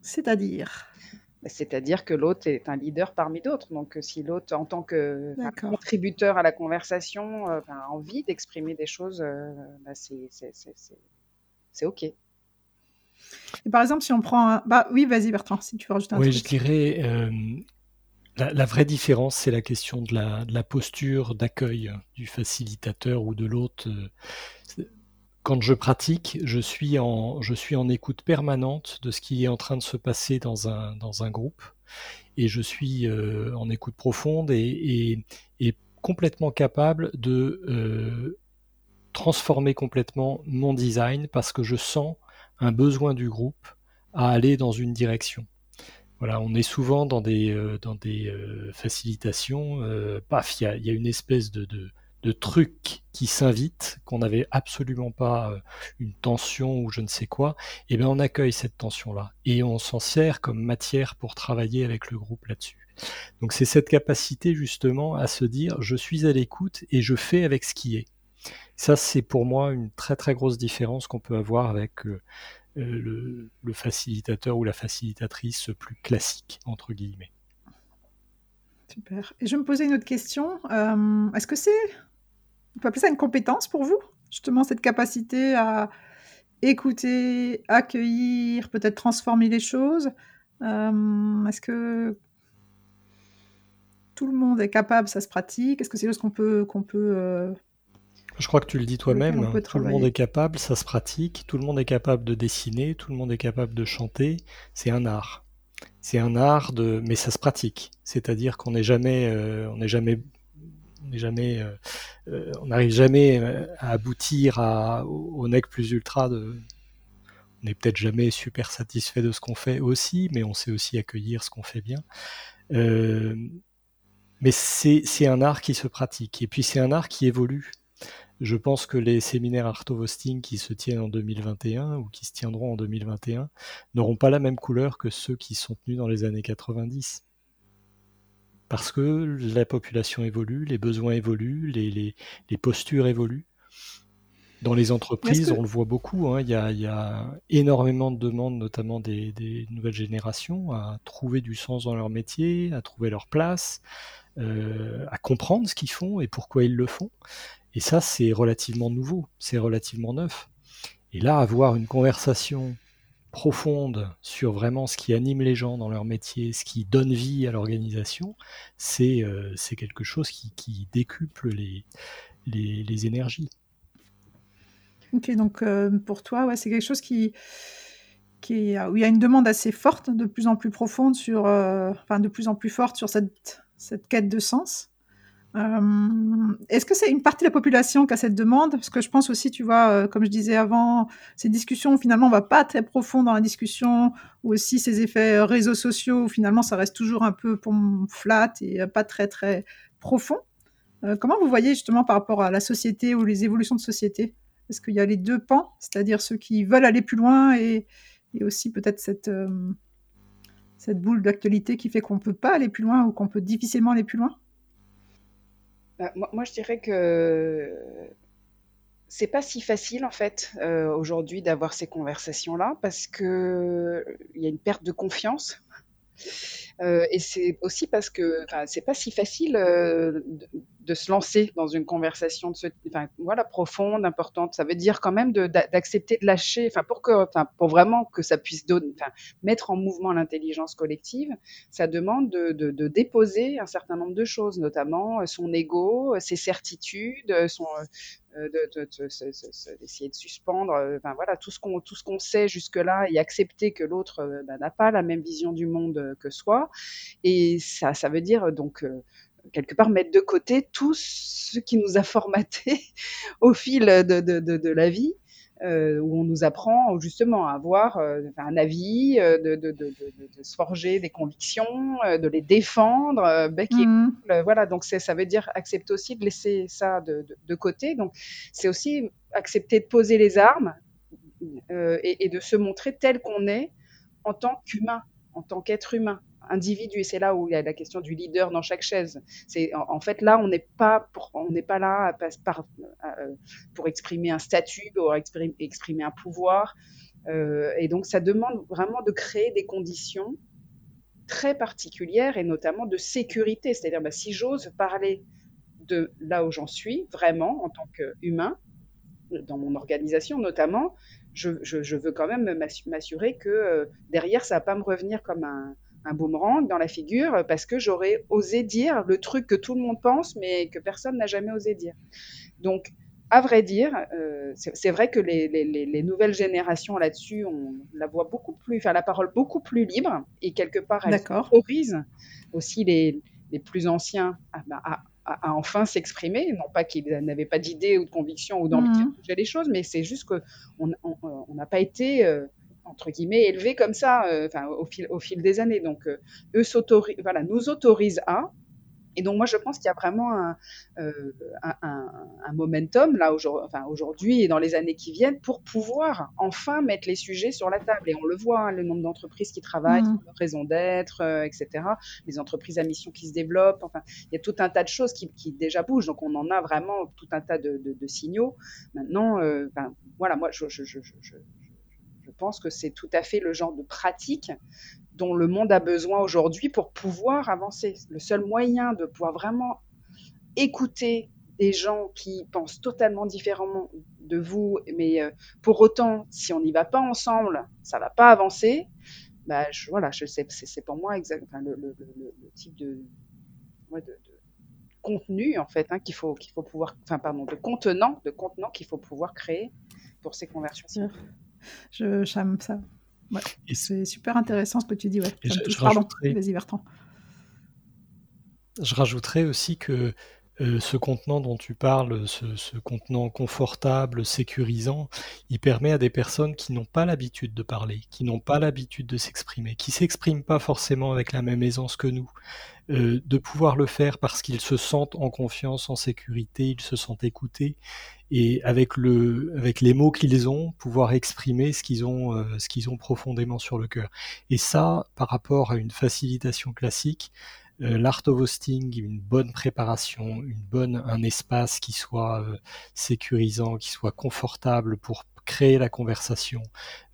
C'est-à-dire bah, C'est-à-dire que l'autre est un leader parmi d'autres. Donc, euh, si l'autre, en tant que contributeur à la conversation, euh, a envie d'exprimer des choses, euh, bah, c'est OK. Et par exemple, si on prend un... Bah, oui, vas-y Bertrand, si tu veux rajouter un oui, je dirais, la, vraie différence, c'est la question de la, posture d'accueil du facilitateur ou de l'autre. Quand je pratique, je suis, en, écoute permanente de ce qui est en train de se passer dans un, dans un groupe. Et je suis euh, en écoute profonde et, complètement capable de euh, transformer complètement mon design parce que je sens un besoin du groupe à aller dans une direction. Voilà, on est souvent dans des, euh, dans des euh, facilitations, euh, paf, il y a, une espèce de, de, truc qui s'invite, qu'on n'avait absolument pas une tension ou je ne sais quoi, et bien on accueille cette tension-là et on s'en sert comme matière pour travailler avec le groupe là-dessus. Donc c'est cette capacité justement à se dire je suis à l'écoute et je fais avec ce qui est. Ça c'est pour moi une très très grosse différence qu'on peut avoir avec le, facilitateur ou la facilitatrice plus classique, entre guillemets. Super. Et je me posais une autre question. Euh, est-ce que c'est, on peut appeler ça une compétence pour vous, justement, cette capacité à écouter, accueillir, peut-être transformer les choses? Euh, Est-ce que tout le monde est capable, ça se pratique? Est-ce que c'est chose qu'on peut, qu'on peut je crois que tu le dis toi-même, tout le monde est capable, ça se pratique, tout le monde est capable de dessiner, tout le monde est capable de chanter, c'est un art. C'est un art de, mais ça se pratique. C'est-à-dire qu'on n'est jamais, euh, on n'est jamais, on n'est jamais, euh, euh, on n'arrive jamais à aboutir à, au, nec plus ultra de. On n'est peut-être jamais super satisfait de ce qu'on fait aussi, mais on sait aussi accueillir ce qu'on fait bien. mais c'est un art qui se pratique. Et puis c'est un art qui évolue. Je pense que les séminaires Art of Hosting qui se tiennent en 2021 ou qui se tiendront en 2021 n'auront pas la même couleur que ceux qui sont tenus dans les années 90. Parce que la population évolue, les besoins évoluent, les, postures évoluent. Dans les entreprises, on le voit beaucoup, hein, il y, a, énormément de demandes, notamment des, nouvelles générations, à trouver du sens dans leur métier, à trouver leur place, euh, à comprendre ce qu'ils font et pourquoi ils le font. Et ça, c'est relativement nouveau, c'est relativement neuf. Et là, avoir une conversation profonde sur vraiment ce qui anime les gens dans leur métier, ce qui donne vie à l'organisation, c'est euh, quelque chose qui, décuple les, les, énergies. Ok, donc euh, pour toi, ouais, c'est quelque chose qui, qui, où il y a une demande assez forte, de plus en plus profonde sur, euh, enfin de plus en plus forte sur cette, cette quête de sens. Euh, est-ce que c'est une partie de la population qui a cette demande? Parce que je pense aussi, tu vois, euh, comme je disais avant, ces discussions, finalement, on va pas très profond dans la discussion, ou aussi ces effets euh, réseaux sociaux, finalement, ça reste toujours un peu flat et pas très, très profond. comment vous voyez justement par rapport à la société ou les évolutions de société? Est-ce qu'il y a les deux pans, c'est-à-dire ceux qui veulent aller plus loin et, et aussi peut-être cette, cette boule d'actualité qui fait qu'on peut pas aller plus loin ou qu'on peut difficilement aller plus loin? Bah, moi, je dirais que c'est pas si facile en fait euh, aujourd'hui d'avoir ces conversations-là parce que il y a une perte de confiance euh, et c'est aussi parce que c'est pas si facile euh, de, se lancer dans une conversation de ce, voilà, profonde, importante. Ça veut dire quand même d'accepter de, lâcher, enfin, pour que, pour vraiment que ça puisse donner, mettre en mouvement l'intelligence collective, ça demande de, de, déposer un certain nombre de choses, notamment euh, son ego, ses certitudes, son, d'essayer de, suspendre enfin, voilà, tout ce qu'on tout ce qu'on sait jusque-là et accepter que l'autre bah, n'a pas la même vision du monde que soi. Et ça ça veut dire donc quelque part mettre de côté tout ce qui nous a formaté au fil de, de, de, la vie euh, où on nous apprend justement à avoir euh, un avis, euh, de, de, de, de, se forger des convictions, de les défendre, bec et mmh. voilà. Donc ça veut dire accepter aussi de laisser ça de, côté. Donc c'est aussi accepter de poser les armes et, et de se montrer tel qu'on est en tant qu'humain, en tant qu'être humain individu. Et c'est là où il y a la question du leader dans chaque chaise. C'est en, fait là, on n'est pas on n'est pas là euh, pour exprimer un statut, pour exprimer, un pouvoir. Euh, et donc, ça demande vraiment de créer des conditions très particulières et notamment de sécurité. C'est-à-dire, bah, si j'ose parler de là où j'en suis, vraiment, en tant qu'humain, dans mon organisation notamment, je, veux quand même m'assurer que euh, derrière, ça va pas me revenir comme un, un boomerang dans la figure parce que j'aurais osé dire le truc que tout le monde pense mais que personne n'a jamais osé dire. Donc, à vrai dire, euh, c'est vrai que les, les, les nouvelles générations là-dessus, on la voit beaucoup plus, enfin la parole beaucoup plus libre et quelque part elles autorisent aussi les, les plus anciens à, à, enfin s'exprimer, non pas qu'ils n'avaient pas d'idées ou de convictions ou d'ambition mmh. de changer les choses, mais c'est juste qu'on n'a on, pas été euh, entre guillemets élevés comme ça euh, enfin, au, fil, au fil des années. Donc, euh, eux voilà, nous autorisent à. Et donc, moi, je pense qu'il y a vraiment un, euh, un, un, momentum, là, aujourd'hui, enfin, et dans les années qui viennent, pour pouvoir enfin mettre les sujets sur la table. Et on le voit, hein, le nombre d'entreprises qui travaillent, mmh. leur raison d'être, etc. Les entreprises à mission qui se développent. Enfin, il y a tout un tas de choses qui, qui déjà bougent. Donc, on en a vraiment tout un tas de, de, de signaux. Maintenant, ben, voilà, moi, je pense que c'est tout à fait le genre de pratique dont le monde a besoin aujourd'hui pour pouvoir avancer. Le seul moyen de pouvoir vraiment écouter des gens qui pensent totalement différemment de vous, mais euh, pour autant, si on n'y va pas ensemble, ça va pas avancer. Bah, je, voilà, je c'est pour moi exactement le, type de, de, contenu en fait hein, qu'il faut qu'il faut pouvoir, enfin pardon, de contenant, de contenant qu'il faut pouvoir créer pour ces conversions. Je ça. C'est super intéressant ce que tu dis. Ouais. Je, vas-y Bertrand. Je rajouterais aussi que euh, ce contenant dont tu parles, ce, contenant confortable, sécurisant, il permet à des personnes qui n'ont pas l'habitude de parler, qui n'ont pas l'habitude de s'exprimer, qui s'expriment pas forcément avec la même aisance que nous, euh, de pouvoir le faire parce qu'ils se sentent en confiance, en sécurité, ils se sentent écoutés et avec le avec les mots qu'ils ont pouvoir exprimer ce qu'ils ont euh, ce qu'ils ont profondément sur le cœur. Et ça par rapport à une facilitation classique l'art of hosting une bonne préparation une bonne un espace qui soit euh, sécurisant qui soit confortable pour créer la conversation,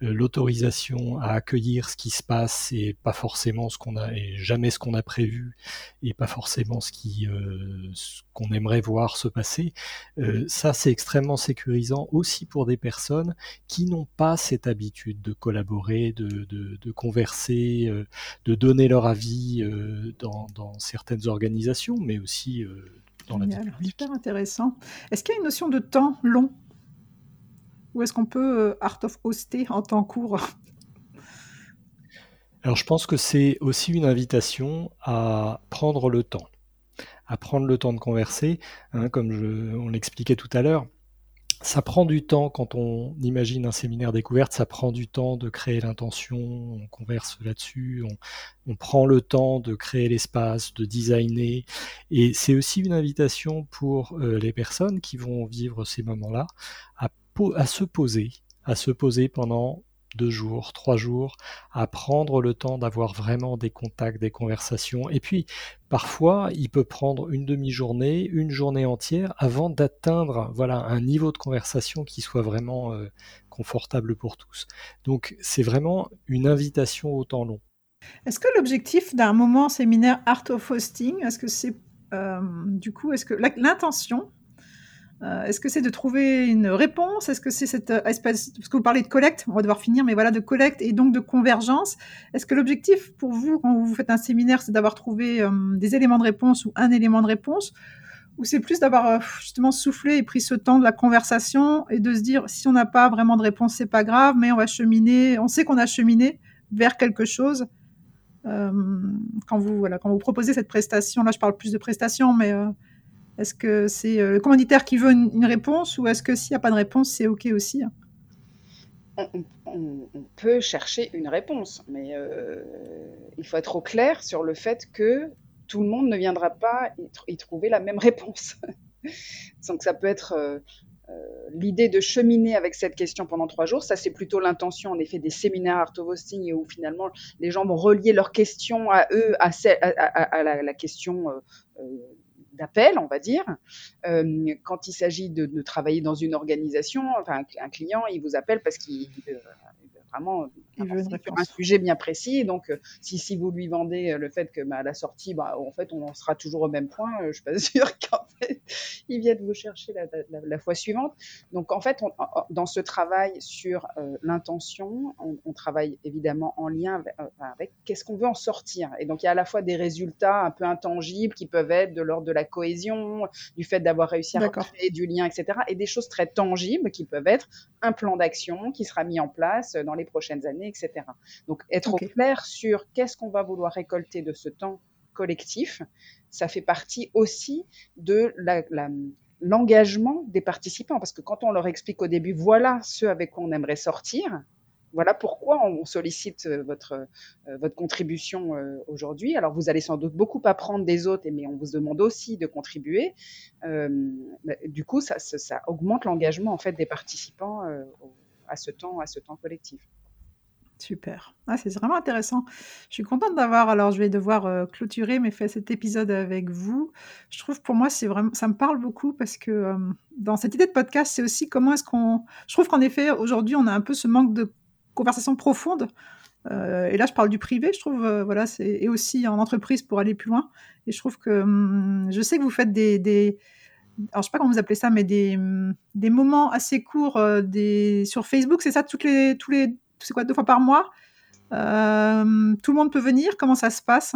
euh, l'autorisation à accueillir ce qui se passe et pas forcément ce qu'on a et jamais ce qu'on a prévu et pas forcément ce qui euh, qu'on aimerait voir se passer. Euh, ça c'est extrêmement sécurisant aussi pour des personnes qui n'ont pas cette habitude de collaborer, de, de, de converser, de donner leur avis dans, dans, certaines organisations, mais aussi dans la vie publique. Super intéressant. Est-ce qu'il y a une notion de temps long ou est-ce qu'on peut euh, Art of Hoster en temps court? Alors je pense que c'est aussi une invitation à prendre le temps, à prendre le temps de converser, hein, comme on l'expliquait tout à l'heure. Ça prend du temps quand on imagine un séminaire découverte, ça prend du temps de créer l'intention, on converse là-dessus, on, prend le temps de créer l'espace, de designer. Et c'est aussi une invitation pour euh, les personnes qui vont vivre ces moments-là à à se poser, à se poser pendant deux jours, trois jours, à prendre le temps d'avoir vraiment des contacts, des conversations. Et puis, parfois, il peut prendre une demi-journée, une journée entière avant d'atteindre voilà, un niveau de conversation qui soit vraiment euh, confortable pour tous. Donc, c'est vraiment une invitation au temps long. Est-ce que l'objectif d'un moment séminaire Art of Hosting, est-ce que c'est euh, du coup, est-ce que l'intention euh, est-ce que c'est de trouver une réponse? Est-ce que c'est cette euh, espèce, parce que vous parlez de collecte, on va devoir finir, mais voilà, de collecte et donc de convergence. Est-ce que l'objectif pour vous, quand vous faites un séminaire, c'est d'avoir trouvé euh, des éléments de réponse ou un élément de réponse? Ou c'est plus d'avoir justement soufflé et pris ce temps de la conversation et de se dire si on n'a pas vraiment de réponse, c'est pas grave, mais on va cheminer, on sait qu'on a cheminé vers quelque chose. quand vous voilà, quand vous proposez cette prestation, là je parle plus de prestation, mais est-ce que c'est euh, le commanditaire qui veut une, réponse ou est-ce que s'il n'y a pas de réponse, c'est OK aussi? On, peut chercher une réponse, mais il faut être au clair sur le fait que tout le monde ne viendra pas y, trouver la même réponse. Donc ça peut être euh, l'idée de cheminer avec cette question pendant trois jours, ça c'est plutôt l'intention en effet des séminaires Art of Hosting où finalement les gens vont relier leurs questions à eux, à, la, question euh, euh, d'appel, on va dire. quand il s'agit de, travailler dans une organisation, enfin un, client, il vous appelle parce qu'il vraiment un sujet bien précis. Donc, euh, si, si vous lui vendez euh, le fait que bah, à la sortie, bah, en fait, on en sera toujours au même point, euh, je suis pas sûre qu'en fait, ils viennent vous chercher la, la, fois suivante. Donc, en fait, dans ce travail sur l'intention, on, travaille évidemment en lien avec, qu'est-ce qu'on veut en sortir. Et donc, il y a à la fois des résultats un peu intangibles qui peuvent être de l'ordre de la cohésion, du fait d'avoir réussi à créer du lien, etc. Et des choses très tangibles qui peuvent être un plan d'action qui sera mis en place dans les prochaines années, etc. Donc être au clair sur qu'est-ce qu'on va vouloir récolter de ce temps collectif, ça fait partie aussi de l'engagement des participants. Parce que quand on leur explique au début, voilà ce avec quoi on aimerait sortir, voilà pourquoi on sollicite euh, votre, euh, votre contribution euh, aujourd'hui. Alors, vous allez sans doute beaucoup apprendre des autres, mais on vous demande aussi de contribuer. du coup, ça, ça, augmente l'engagement en fait des participants à ce temps, à ce temps collectif. Super. Ah, c'est vraiment intéressant. Je suis contente d'avoir, alors je vais devoir euh, clôturer, mais fait cet épisode avec vous. Je trouve pour moi, c'est vraiment, ça me parle beaucoup parce que euh, dans cette idée de podcast, c'est aussi comment est-ce qu'on. Je trouve qu'en effet, aujourd'hui, on a un peu ce manque de conversation profonde. Euh, et là, je parle du privé, je trouve, voilà, c'est et aussi en entreprise pour aller plus loin. Et je trouve que je sais que vous faites des, alors je sais pas comment vous appelez ça, mais des, des moments assez courts des, sur Facebook, c'est ça, toutes les, tous les c'est quoi, deux fois par mois. Euh, tout le monde peut venir. Comment ça se passe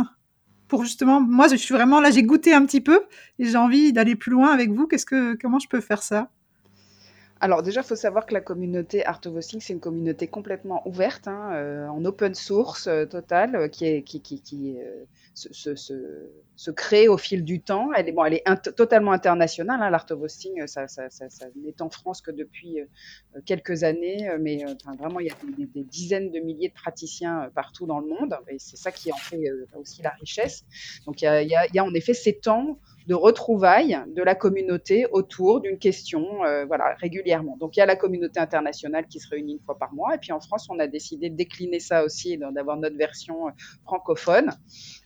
Pour justement, moi, je suis vraiment là, j'ai goûté un petit peu et j'ai envie d'aller plus loin avec vous. Qu'est-ce que, comment je peux faire ça? Alors déjà, il faut savoir que la communauté Art of Hosting, c'est une communauté complètement ouverte, hein, euh, en open source euh, total, qui est, qui, qui, se, se, se, crée au fil du temps. Elle est, bon, elle est totalement internationale. Hein, L'Art of Hosting, ça, ça, ça, ça n'est en France que depuis euh, quelques années, euh, mais euh, vraiment, il y a des, des, dizaines de milliers de praticiens partout dans le monde, et c'est ça qui en fait aussi la richesse. Donc, il y a, il y a, il y a en effet ces temps de retrouvailles de la communauté autour d'une question, euh, voilà, régulièrement. Donc il y a la communauté internationale qui se réunit une fois par mois, et puis en France, on a décidé de décliner ça aussi, d'avoir notre version euh, francophone.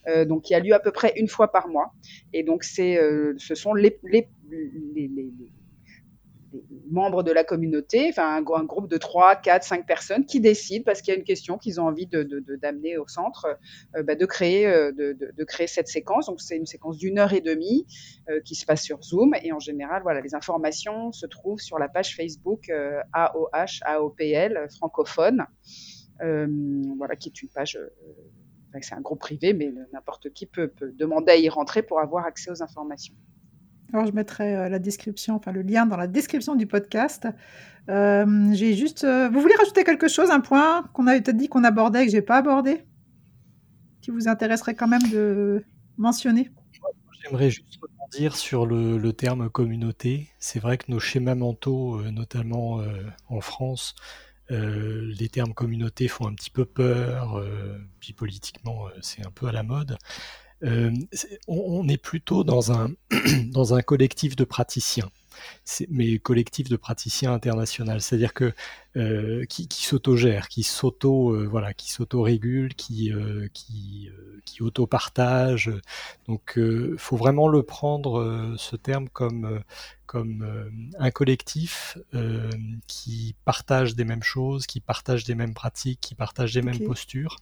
Euh, donc il y a lieu à peu près une fois par mois, et donc c'est, ce sont les, les, les, les membres de la communauté, enfin un, groupe de 3, 4, 5 personnes qui décident parce qu'il y a une question qu'ils ont envie de, d'amener au centre, euh, bah, de, créer, euh, de, créer cette séquence. Donc c'est une séquence d'une heure et demie euh, qui se passe sur Zoom et en général, voilà, les informations se trouvent sur la page Facebook AOH AOPL francophone, voilà, qui est une page c'est un groupe privé, mais n'importe qui peut, peut, demander à y rentrer pour avoir accès aux informations. Alors, je mettrai euh, la description, enfin le lien dans la description du podcast. Euh, j'ai juste. Euh, vous voulez rajouter quelque chose, un point qu'on avait peut-être dit qu'on abordait et que j'ai pas abordé, qui vous intéresserait quand même de mentionner? J'aimerais juste rebondir sur le, terme communauté. C'est vrai que nos schémas mentaux, notamment en France, les termes communauté font un petit peu peur, puis politiquement c'est un peu à la mode. Euh, on, est plutôt dans un, dans un collectif de praticiens mais collectif de praticiens international, c'est-à-dire que euh, qui, qui s'autogère, qui s'auto euh, voilà, qui s'auto-régule, qui qui, qui auto-partage. Donc, faut vraiment le prendre ce terme comme comme un collectif qui partage des mêmes choses, qui partage des mêmes pratiques, qui partage des mêmes postures.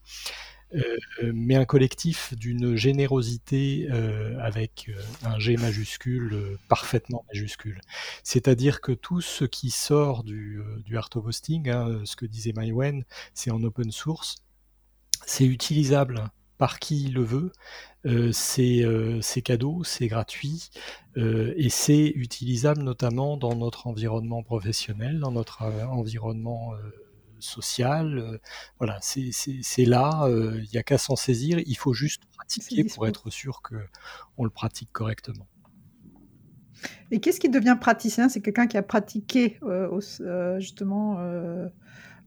Euh, mais un collectif d'une générosité euh, avec euh, un G majuscule parfaitement majuscule. C'est-à-dire que tout ce qui sort du, du art of hosting, hein, ce que disait Mywen, c'est en open source, c'est utilisable par qui le veut, c'est cadeau, c'est gratuit et c'est utilisable notamment dans notre environnement professionnel, dans notre environnement social. Euh, voilà, c'est là, euh, il n'y a qu'à s'en saisir. Il faut juste pratiquer pour être sûr qu'on le pratique correctement. Et qu'est-ce qui devient praticien? C'est quelqu'un qui a pratiqué euh, justement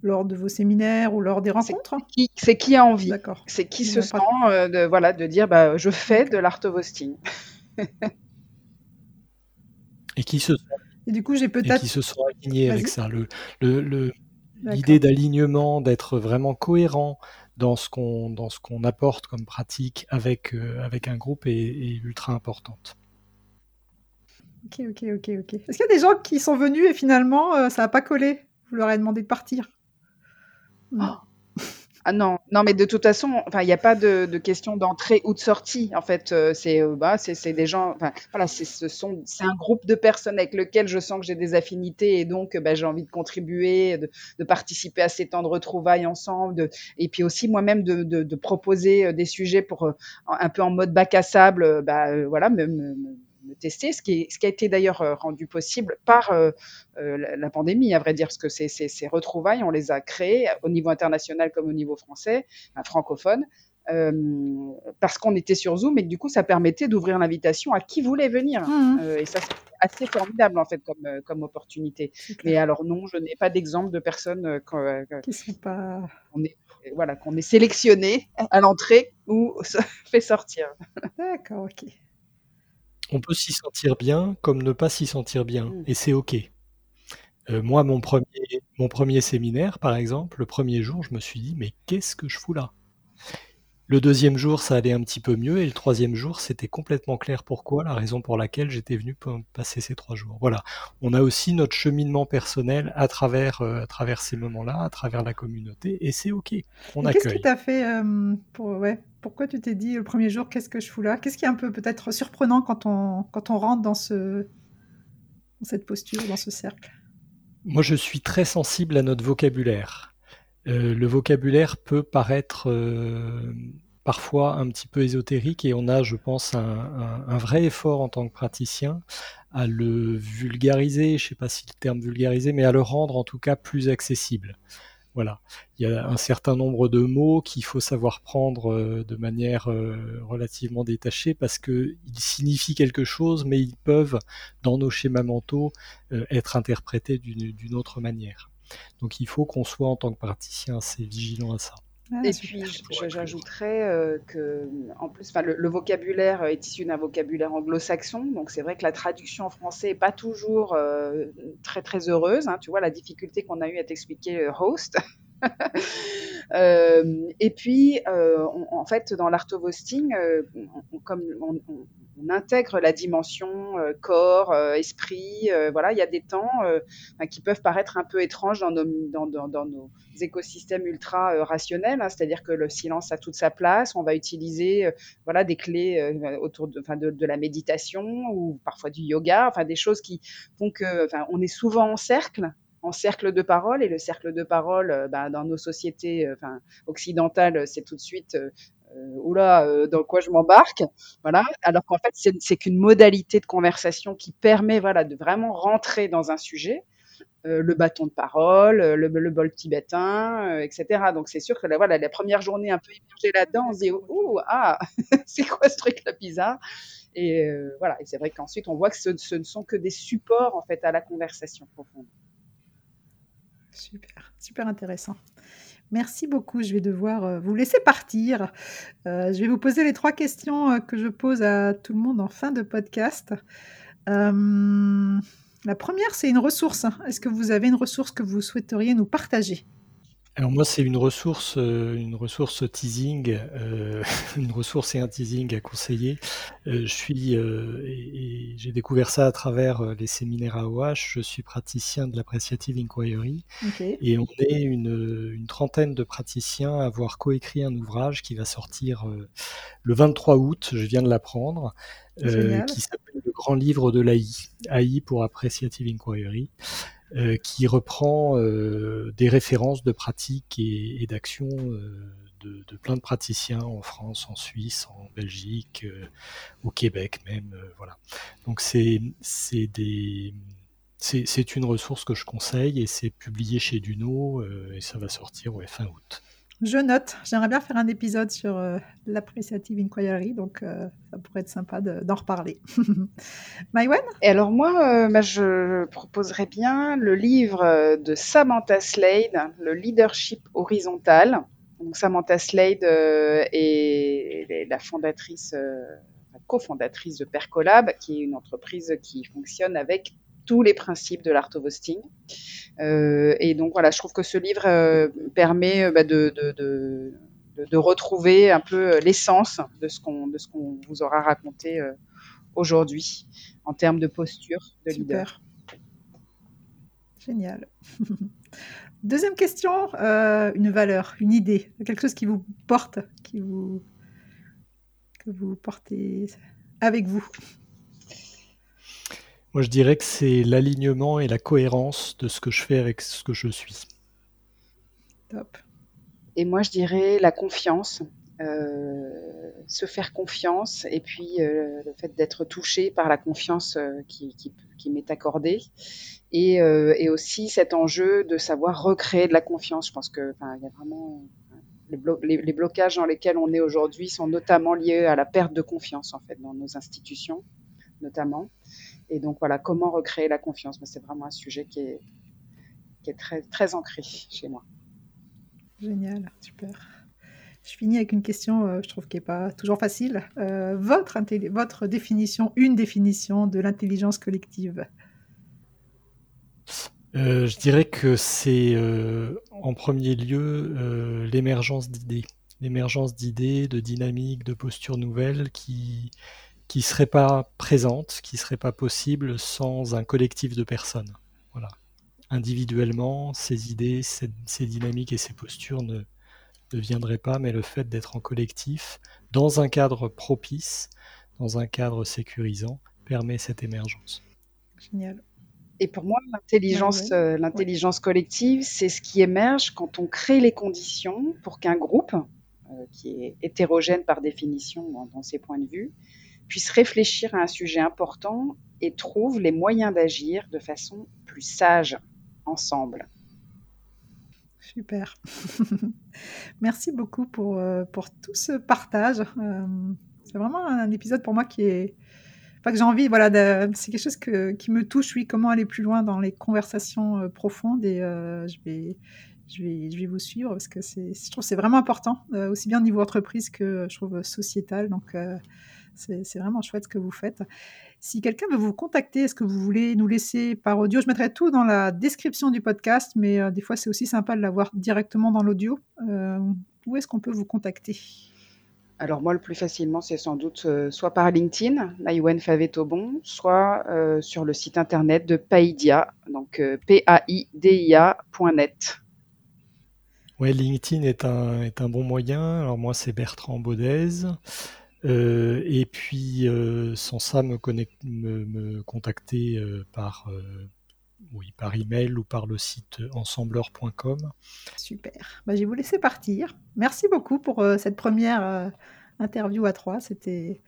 lors de vos séminaires ou lors des rencontres? C'est qui, a envie? C'est qui se sent de, voilà, de dire bah, je fais de l'art of hosting. et qui se et du coup, j'ai peut-être. qui se sont alignés avec ça? Le, le, l'idée d'alignement, d'être vraiment cohérent dans ce qu'on dans ce qu'on apporte comme pratique avec euh, avec un groupe est, ultra importante. Ok, ok, ok, ok. Est-ce qu'il y a des gens qui sont venus et finalement euh, ça n'a pas collé? Vous leur avez demandé de partir? Non. Ah non, non, mais de toute façon, enfin, il n'y a pas de, question d'entrée ou de sortie. En fait, euh, c'est euh, bah, c'est des gens. Voilà, c'est ce sont c'est un groupe de personnes avec lequel je sens que j'ai des affinités et donc bah, j'ai envie de contribuer, de, participer à ces temps de retrouvailles ensemble, et puis aussi moi-même de, de, proposer euh, des sujets pour un peu en mode bac à sable, bah, voilà, me, tester, ce qui, ce qui a été d'ailleurs euh, rendu possible par euh, euh, la pandémie, à vrai dire, parce que ces, ces, retrouvailles, on les a créées au niveau international comme au niveau français, francophone, parce qu'on était sur Zoom et que du coup, ça permettait d'ouvrir l'invitation à qui voulait venir. Mmh. et ça, c'est assez formidable en fait comme, comme opportunité. Mais alors non, je n'ai pas d'exemple de personnes qui sont pas. On est, voilà, qu'on est sélectionné à l'entrée ou fait sortir. D'accord, ok on peut s'y sentir bien comme ne pas s'y sentir bien, mmh. et c'est OK. Euh, moi, mon premier, mon premier séminaire, par exemple, le premier jour, je me suis dit, mais qu'est-ce que je fous là? Le deuxième jour, ça allait un petit peu mieux, et le troisième jour, c'était complètement clair pourquoi, la raison pour laquelle j'étais venu passer ces trois jours. Voilà. On a aussi notre cheminement personnel à travers, euh, à travers ces moments-là, à travers la communauté, et c'est OK. On accueille. Qu'est-ce qui t'a fait euh, pour, ouais, Pourquoi tu t'es dit le premier jour, qu'est-ce que je fous là? Qu'est-ce qui est un peu peut-être surprenant quand on, quand on rentre dans, ce, dans cette posture, dans ce cercle? Moi, je suis très sensible à notre vocabulaire. Euh, le vocabulaire peut paraître euh, parfois un petit peu ésotérique et on a, je pense, un, vrai effort en tant que praticien à le vulgariser, je ne sais pas si le terme vulgariser, mais à le rendre en tout cas plus accessible. Voilà, il y a un certain nombre de mots qu'il faut savoir prendre euh, de manière relativement détachée parce qu'ils signifient quelque chose, mais ils peuvent, dans nos schémas mentaux, être interprétés d'une autre manière. Donc il faut qu'on soit en tant que praticien assez vigilant à ça. Ah, et puis, j'ajouterais euh, que, en plus, le, vocabulaire est issu d'un vocabulaire anglo-saxon, donc c'est vrai que la traduction en français n'est pas toujours euh, très très heureuse. Hein. tu vois la difficulté qu'on a eu à t'expliquer euh, host. et puis, en fait, dans l'art of hosting, comme on, on intègre la dimension euh, corps, euh, esprit. Euh, voilà, il y a des temps qui peuvent paraître un peu étranges dans nos, écosystèmes ultra rationnels, hein. c'est-à-dire que le silence a toute sa place. On va utiliser voilà des clés autour de, la méditation ou parfois du yoga, enfin des choses qui font que, on est souvent en cercle en cercle de parole et le cercle de parole bah, dans nos sociétés occidentales c'est tout de suite oula, euh, dans quoi je m'embarque, voilà. Alors qu'en fait, c'est qu'une modalité de conversation qui permet, voilà, de vraiment rentrer dans un sujet. Euh, le bâton de parole, le, bol tibétain, etc. Donc c'est sûr que la, voilà, la première journée un peu immergée là-dedans, on se dit ouh ah c'est quoi ce truc là bizarre? Et voilà et c'est vrai qu'ensuite on voit que ce, ce, ne sont que des supports en fait à la conversation profonde. Super, super intéressant. Merci beaucoup. Je vais devoir euh, vous laisser partir. Euh, je vais vous poser les trois questions euh, que je pose à tout le monde en fin de podcast. la première, c'est une ressource. Est-ce que vous avez une ressource que vous souhaiteriez nous partager? Alors moi, c'est une ressource, euh, une ressource teasing, euh, une ressource et un teasing à conseiller. Euh, je suis, et, j'ai découvert ça à travers les séminaires AOH. Je suis praticien de l'appreciative inquiry, et on est une, une, trentaine de praticiens à avoir coécrit un ouvrage qui va sortir le 23 août. Je viens de l'apprendre. qui s'appelle Le Grand Livre de l'AI, AI pour Appreciative Inquiry. Euh, qui reprend euh, des références de pratiques et, et d'actions euh, de, de, plein de praticiens en France, en Suisse, en Belgique, au Québec même. voilà. Donc c'est c'est une ressource que je conseille et c'est publié chez Duno et ça va sortir ouais, fin août. Je note. J'aimerais bien faire un épisode sur euh, l'appreciative inquiry, donc euh, ça pourrait être sympa d'en reparler. Maïwen? Et alors moi, euh, bah, je proposerais bien le livre de Samantha Slade, le leadership horizontal. Donc Samantha Slade est, la fondatrice, la cofondatrice de Percolab, qui est une entreprise qui fonctionne avec tous les principes de l'art of hosting. Euh, et donc voilà, je trouve que ce livre euh, permet euh, bah, de, de, de, de, retrouver un peu l'essence de ce qu'on vous aura raconté aujourd'hui en termes de posture de Super. leader. Génial. Deuxième question, une valeur, une idée, quelque chose qui vous porte, qui vous que vous portez avec vous. Moi, je dirais que c'est l'alignement et la cohérence de ce que je fais avec ce que je suis. Top. Et moi, je dirais la confiance, euh, se faire confiance, et puis euh, le fait d'être touché par la confiance euh, qui, m'est accordée, et, aussi cet enjeu de savoir recréer de la confiance. Je pense que il y a vraiment les, les, blocages dans lesquels on est aujourd'hui sont notamment liés à la perte de confiance en fait dans nos institutions, notamment. Et donc voilà, comment recréer la confiance C'est vraiment un sujet qui est, qui est très, très ancré chez moi. Génial, super. Je finis avec une question, euh, je trouve qui n'est pas toujours facile. Euh, votre, votre définition, une définition de l'intelligence collective? Euh, Je dirais que c'est en premier lieu l'émergence d'idées. L'émergence d'idées, de dynamiques, de postures nouvelles qui, qui serait pas présente, qui serait pas possible sans un collectif de personnes. Voilà. Individuellement, ces idées, ces, dynamiques et ces postures ne, ne viendraient pas, mais le fait d'être en collectif, dans un cadre propice, dans un cadre sécurisant, permet cette émergence. Génial. Et pour moi, l'intelligence, euh, l'intelligence collective, c'est ce qui émerge quand on crée les conditions pour qu'un groupe, euh, qui est hétérogène par définition dans, dans ses points de vue, puisse réfléchir à un sujet important et trouve les moyens d'agir de façon plus sage ensemble. Super. Merci beaucoup pour, euh, pour tout ce partage. Euh, c'est vraiment un épisode pour moi qui est... Enfin, que j'ai envie, voilà, c'est quelque chose qui me touche, oui, comment aller plus loin dans les conversations euh, profondes et je vais... Je vais, je vais vous suivre parce que je trouve c'est vraiment important, aussi bien au niveau entreprise que je trouve sociétal. Donc, c'est vraiment chouette ce que vous faites. Si quelqu'un veut vous contacter, est-ce que vous voulez nous laisser par audio? Je mettrai tout dans la description du podcast, mais euh, des fois c'est aussi sympa de l'avoir directement dans l'audio. Euh, où est-ce qu'on peut vous contacter? Alors moi, le plus facilement, c'est sans doute euh, soit par LinkedIn, Maïwen Favetobon, soit sur le site internet de Paidia, donc p-a-i-d-i-a.net. Ouais, LinkedIn est un, est un bon moyen. Alors moi, c'est Bertrand Baudez. Euh, et puis, euh, sans ça, me, me, contacter euh, par, oui, par email ou par le site ensembleur.com. Super. Bah, je vais vous laisser partir. Merci beaucoup pour cette première interview à trois. C'était,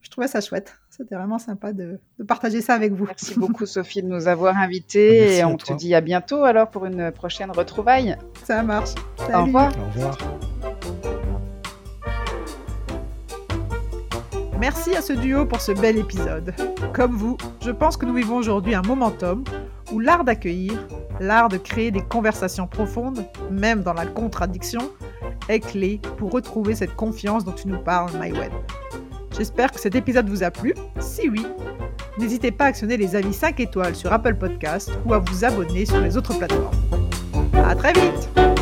je trouvais ça chouette. C'était vraiment sympa de, partager ça avec vous. Merci beaucoup Sophie de nous avoir invités et on te dit à bientôt alors pour une prochaine retrouvaille. Ça marche. Au revoir. Au revoir. Merci à ce duo pour ce bel épisode. Comme vous, je pense que nous vivons aujourd'hui un momentum où l'art d'accueillir, l'art de créer des conversations profondes, même dans la contradiction, est clé pour retrouver cette confiance dont tu nous parles, MyWeb. J'espère que cet épisode vous a plu. Si oui, n'hésitez pas à actionner les avis 5 étoiles sur Apple Podcast ou à vous abonner sur les autres plateformes. À très vite!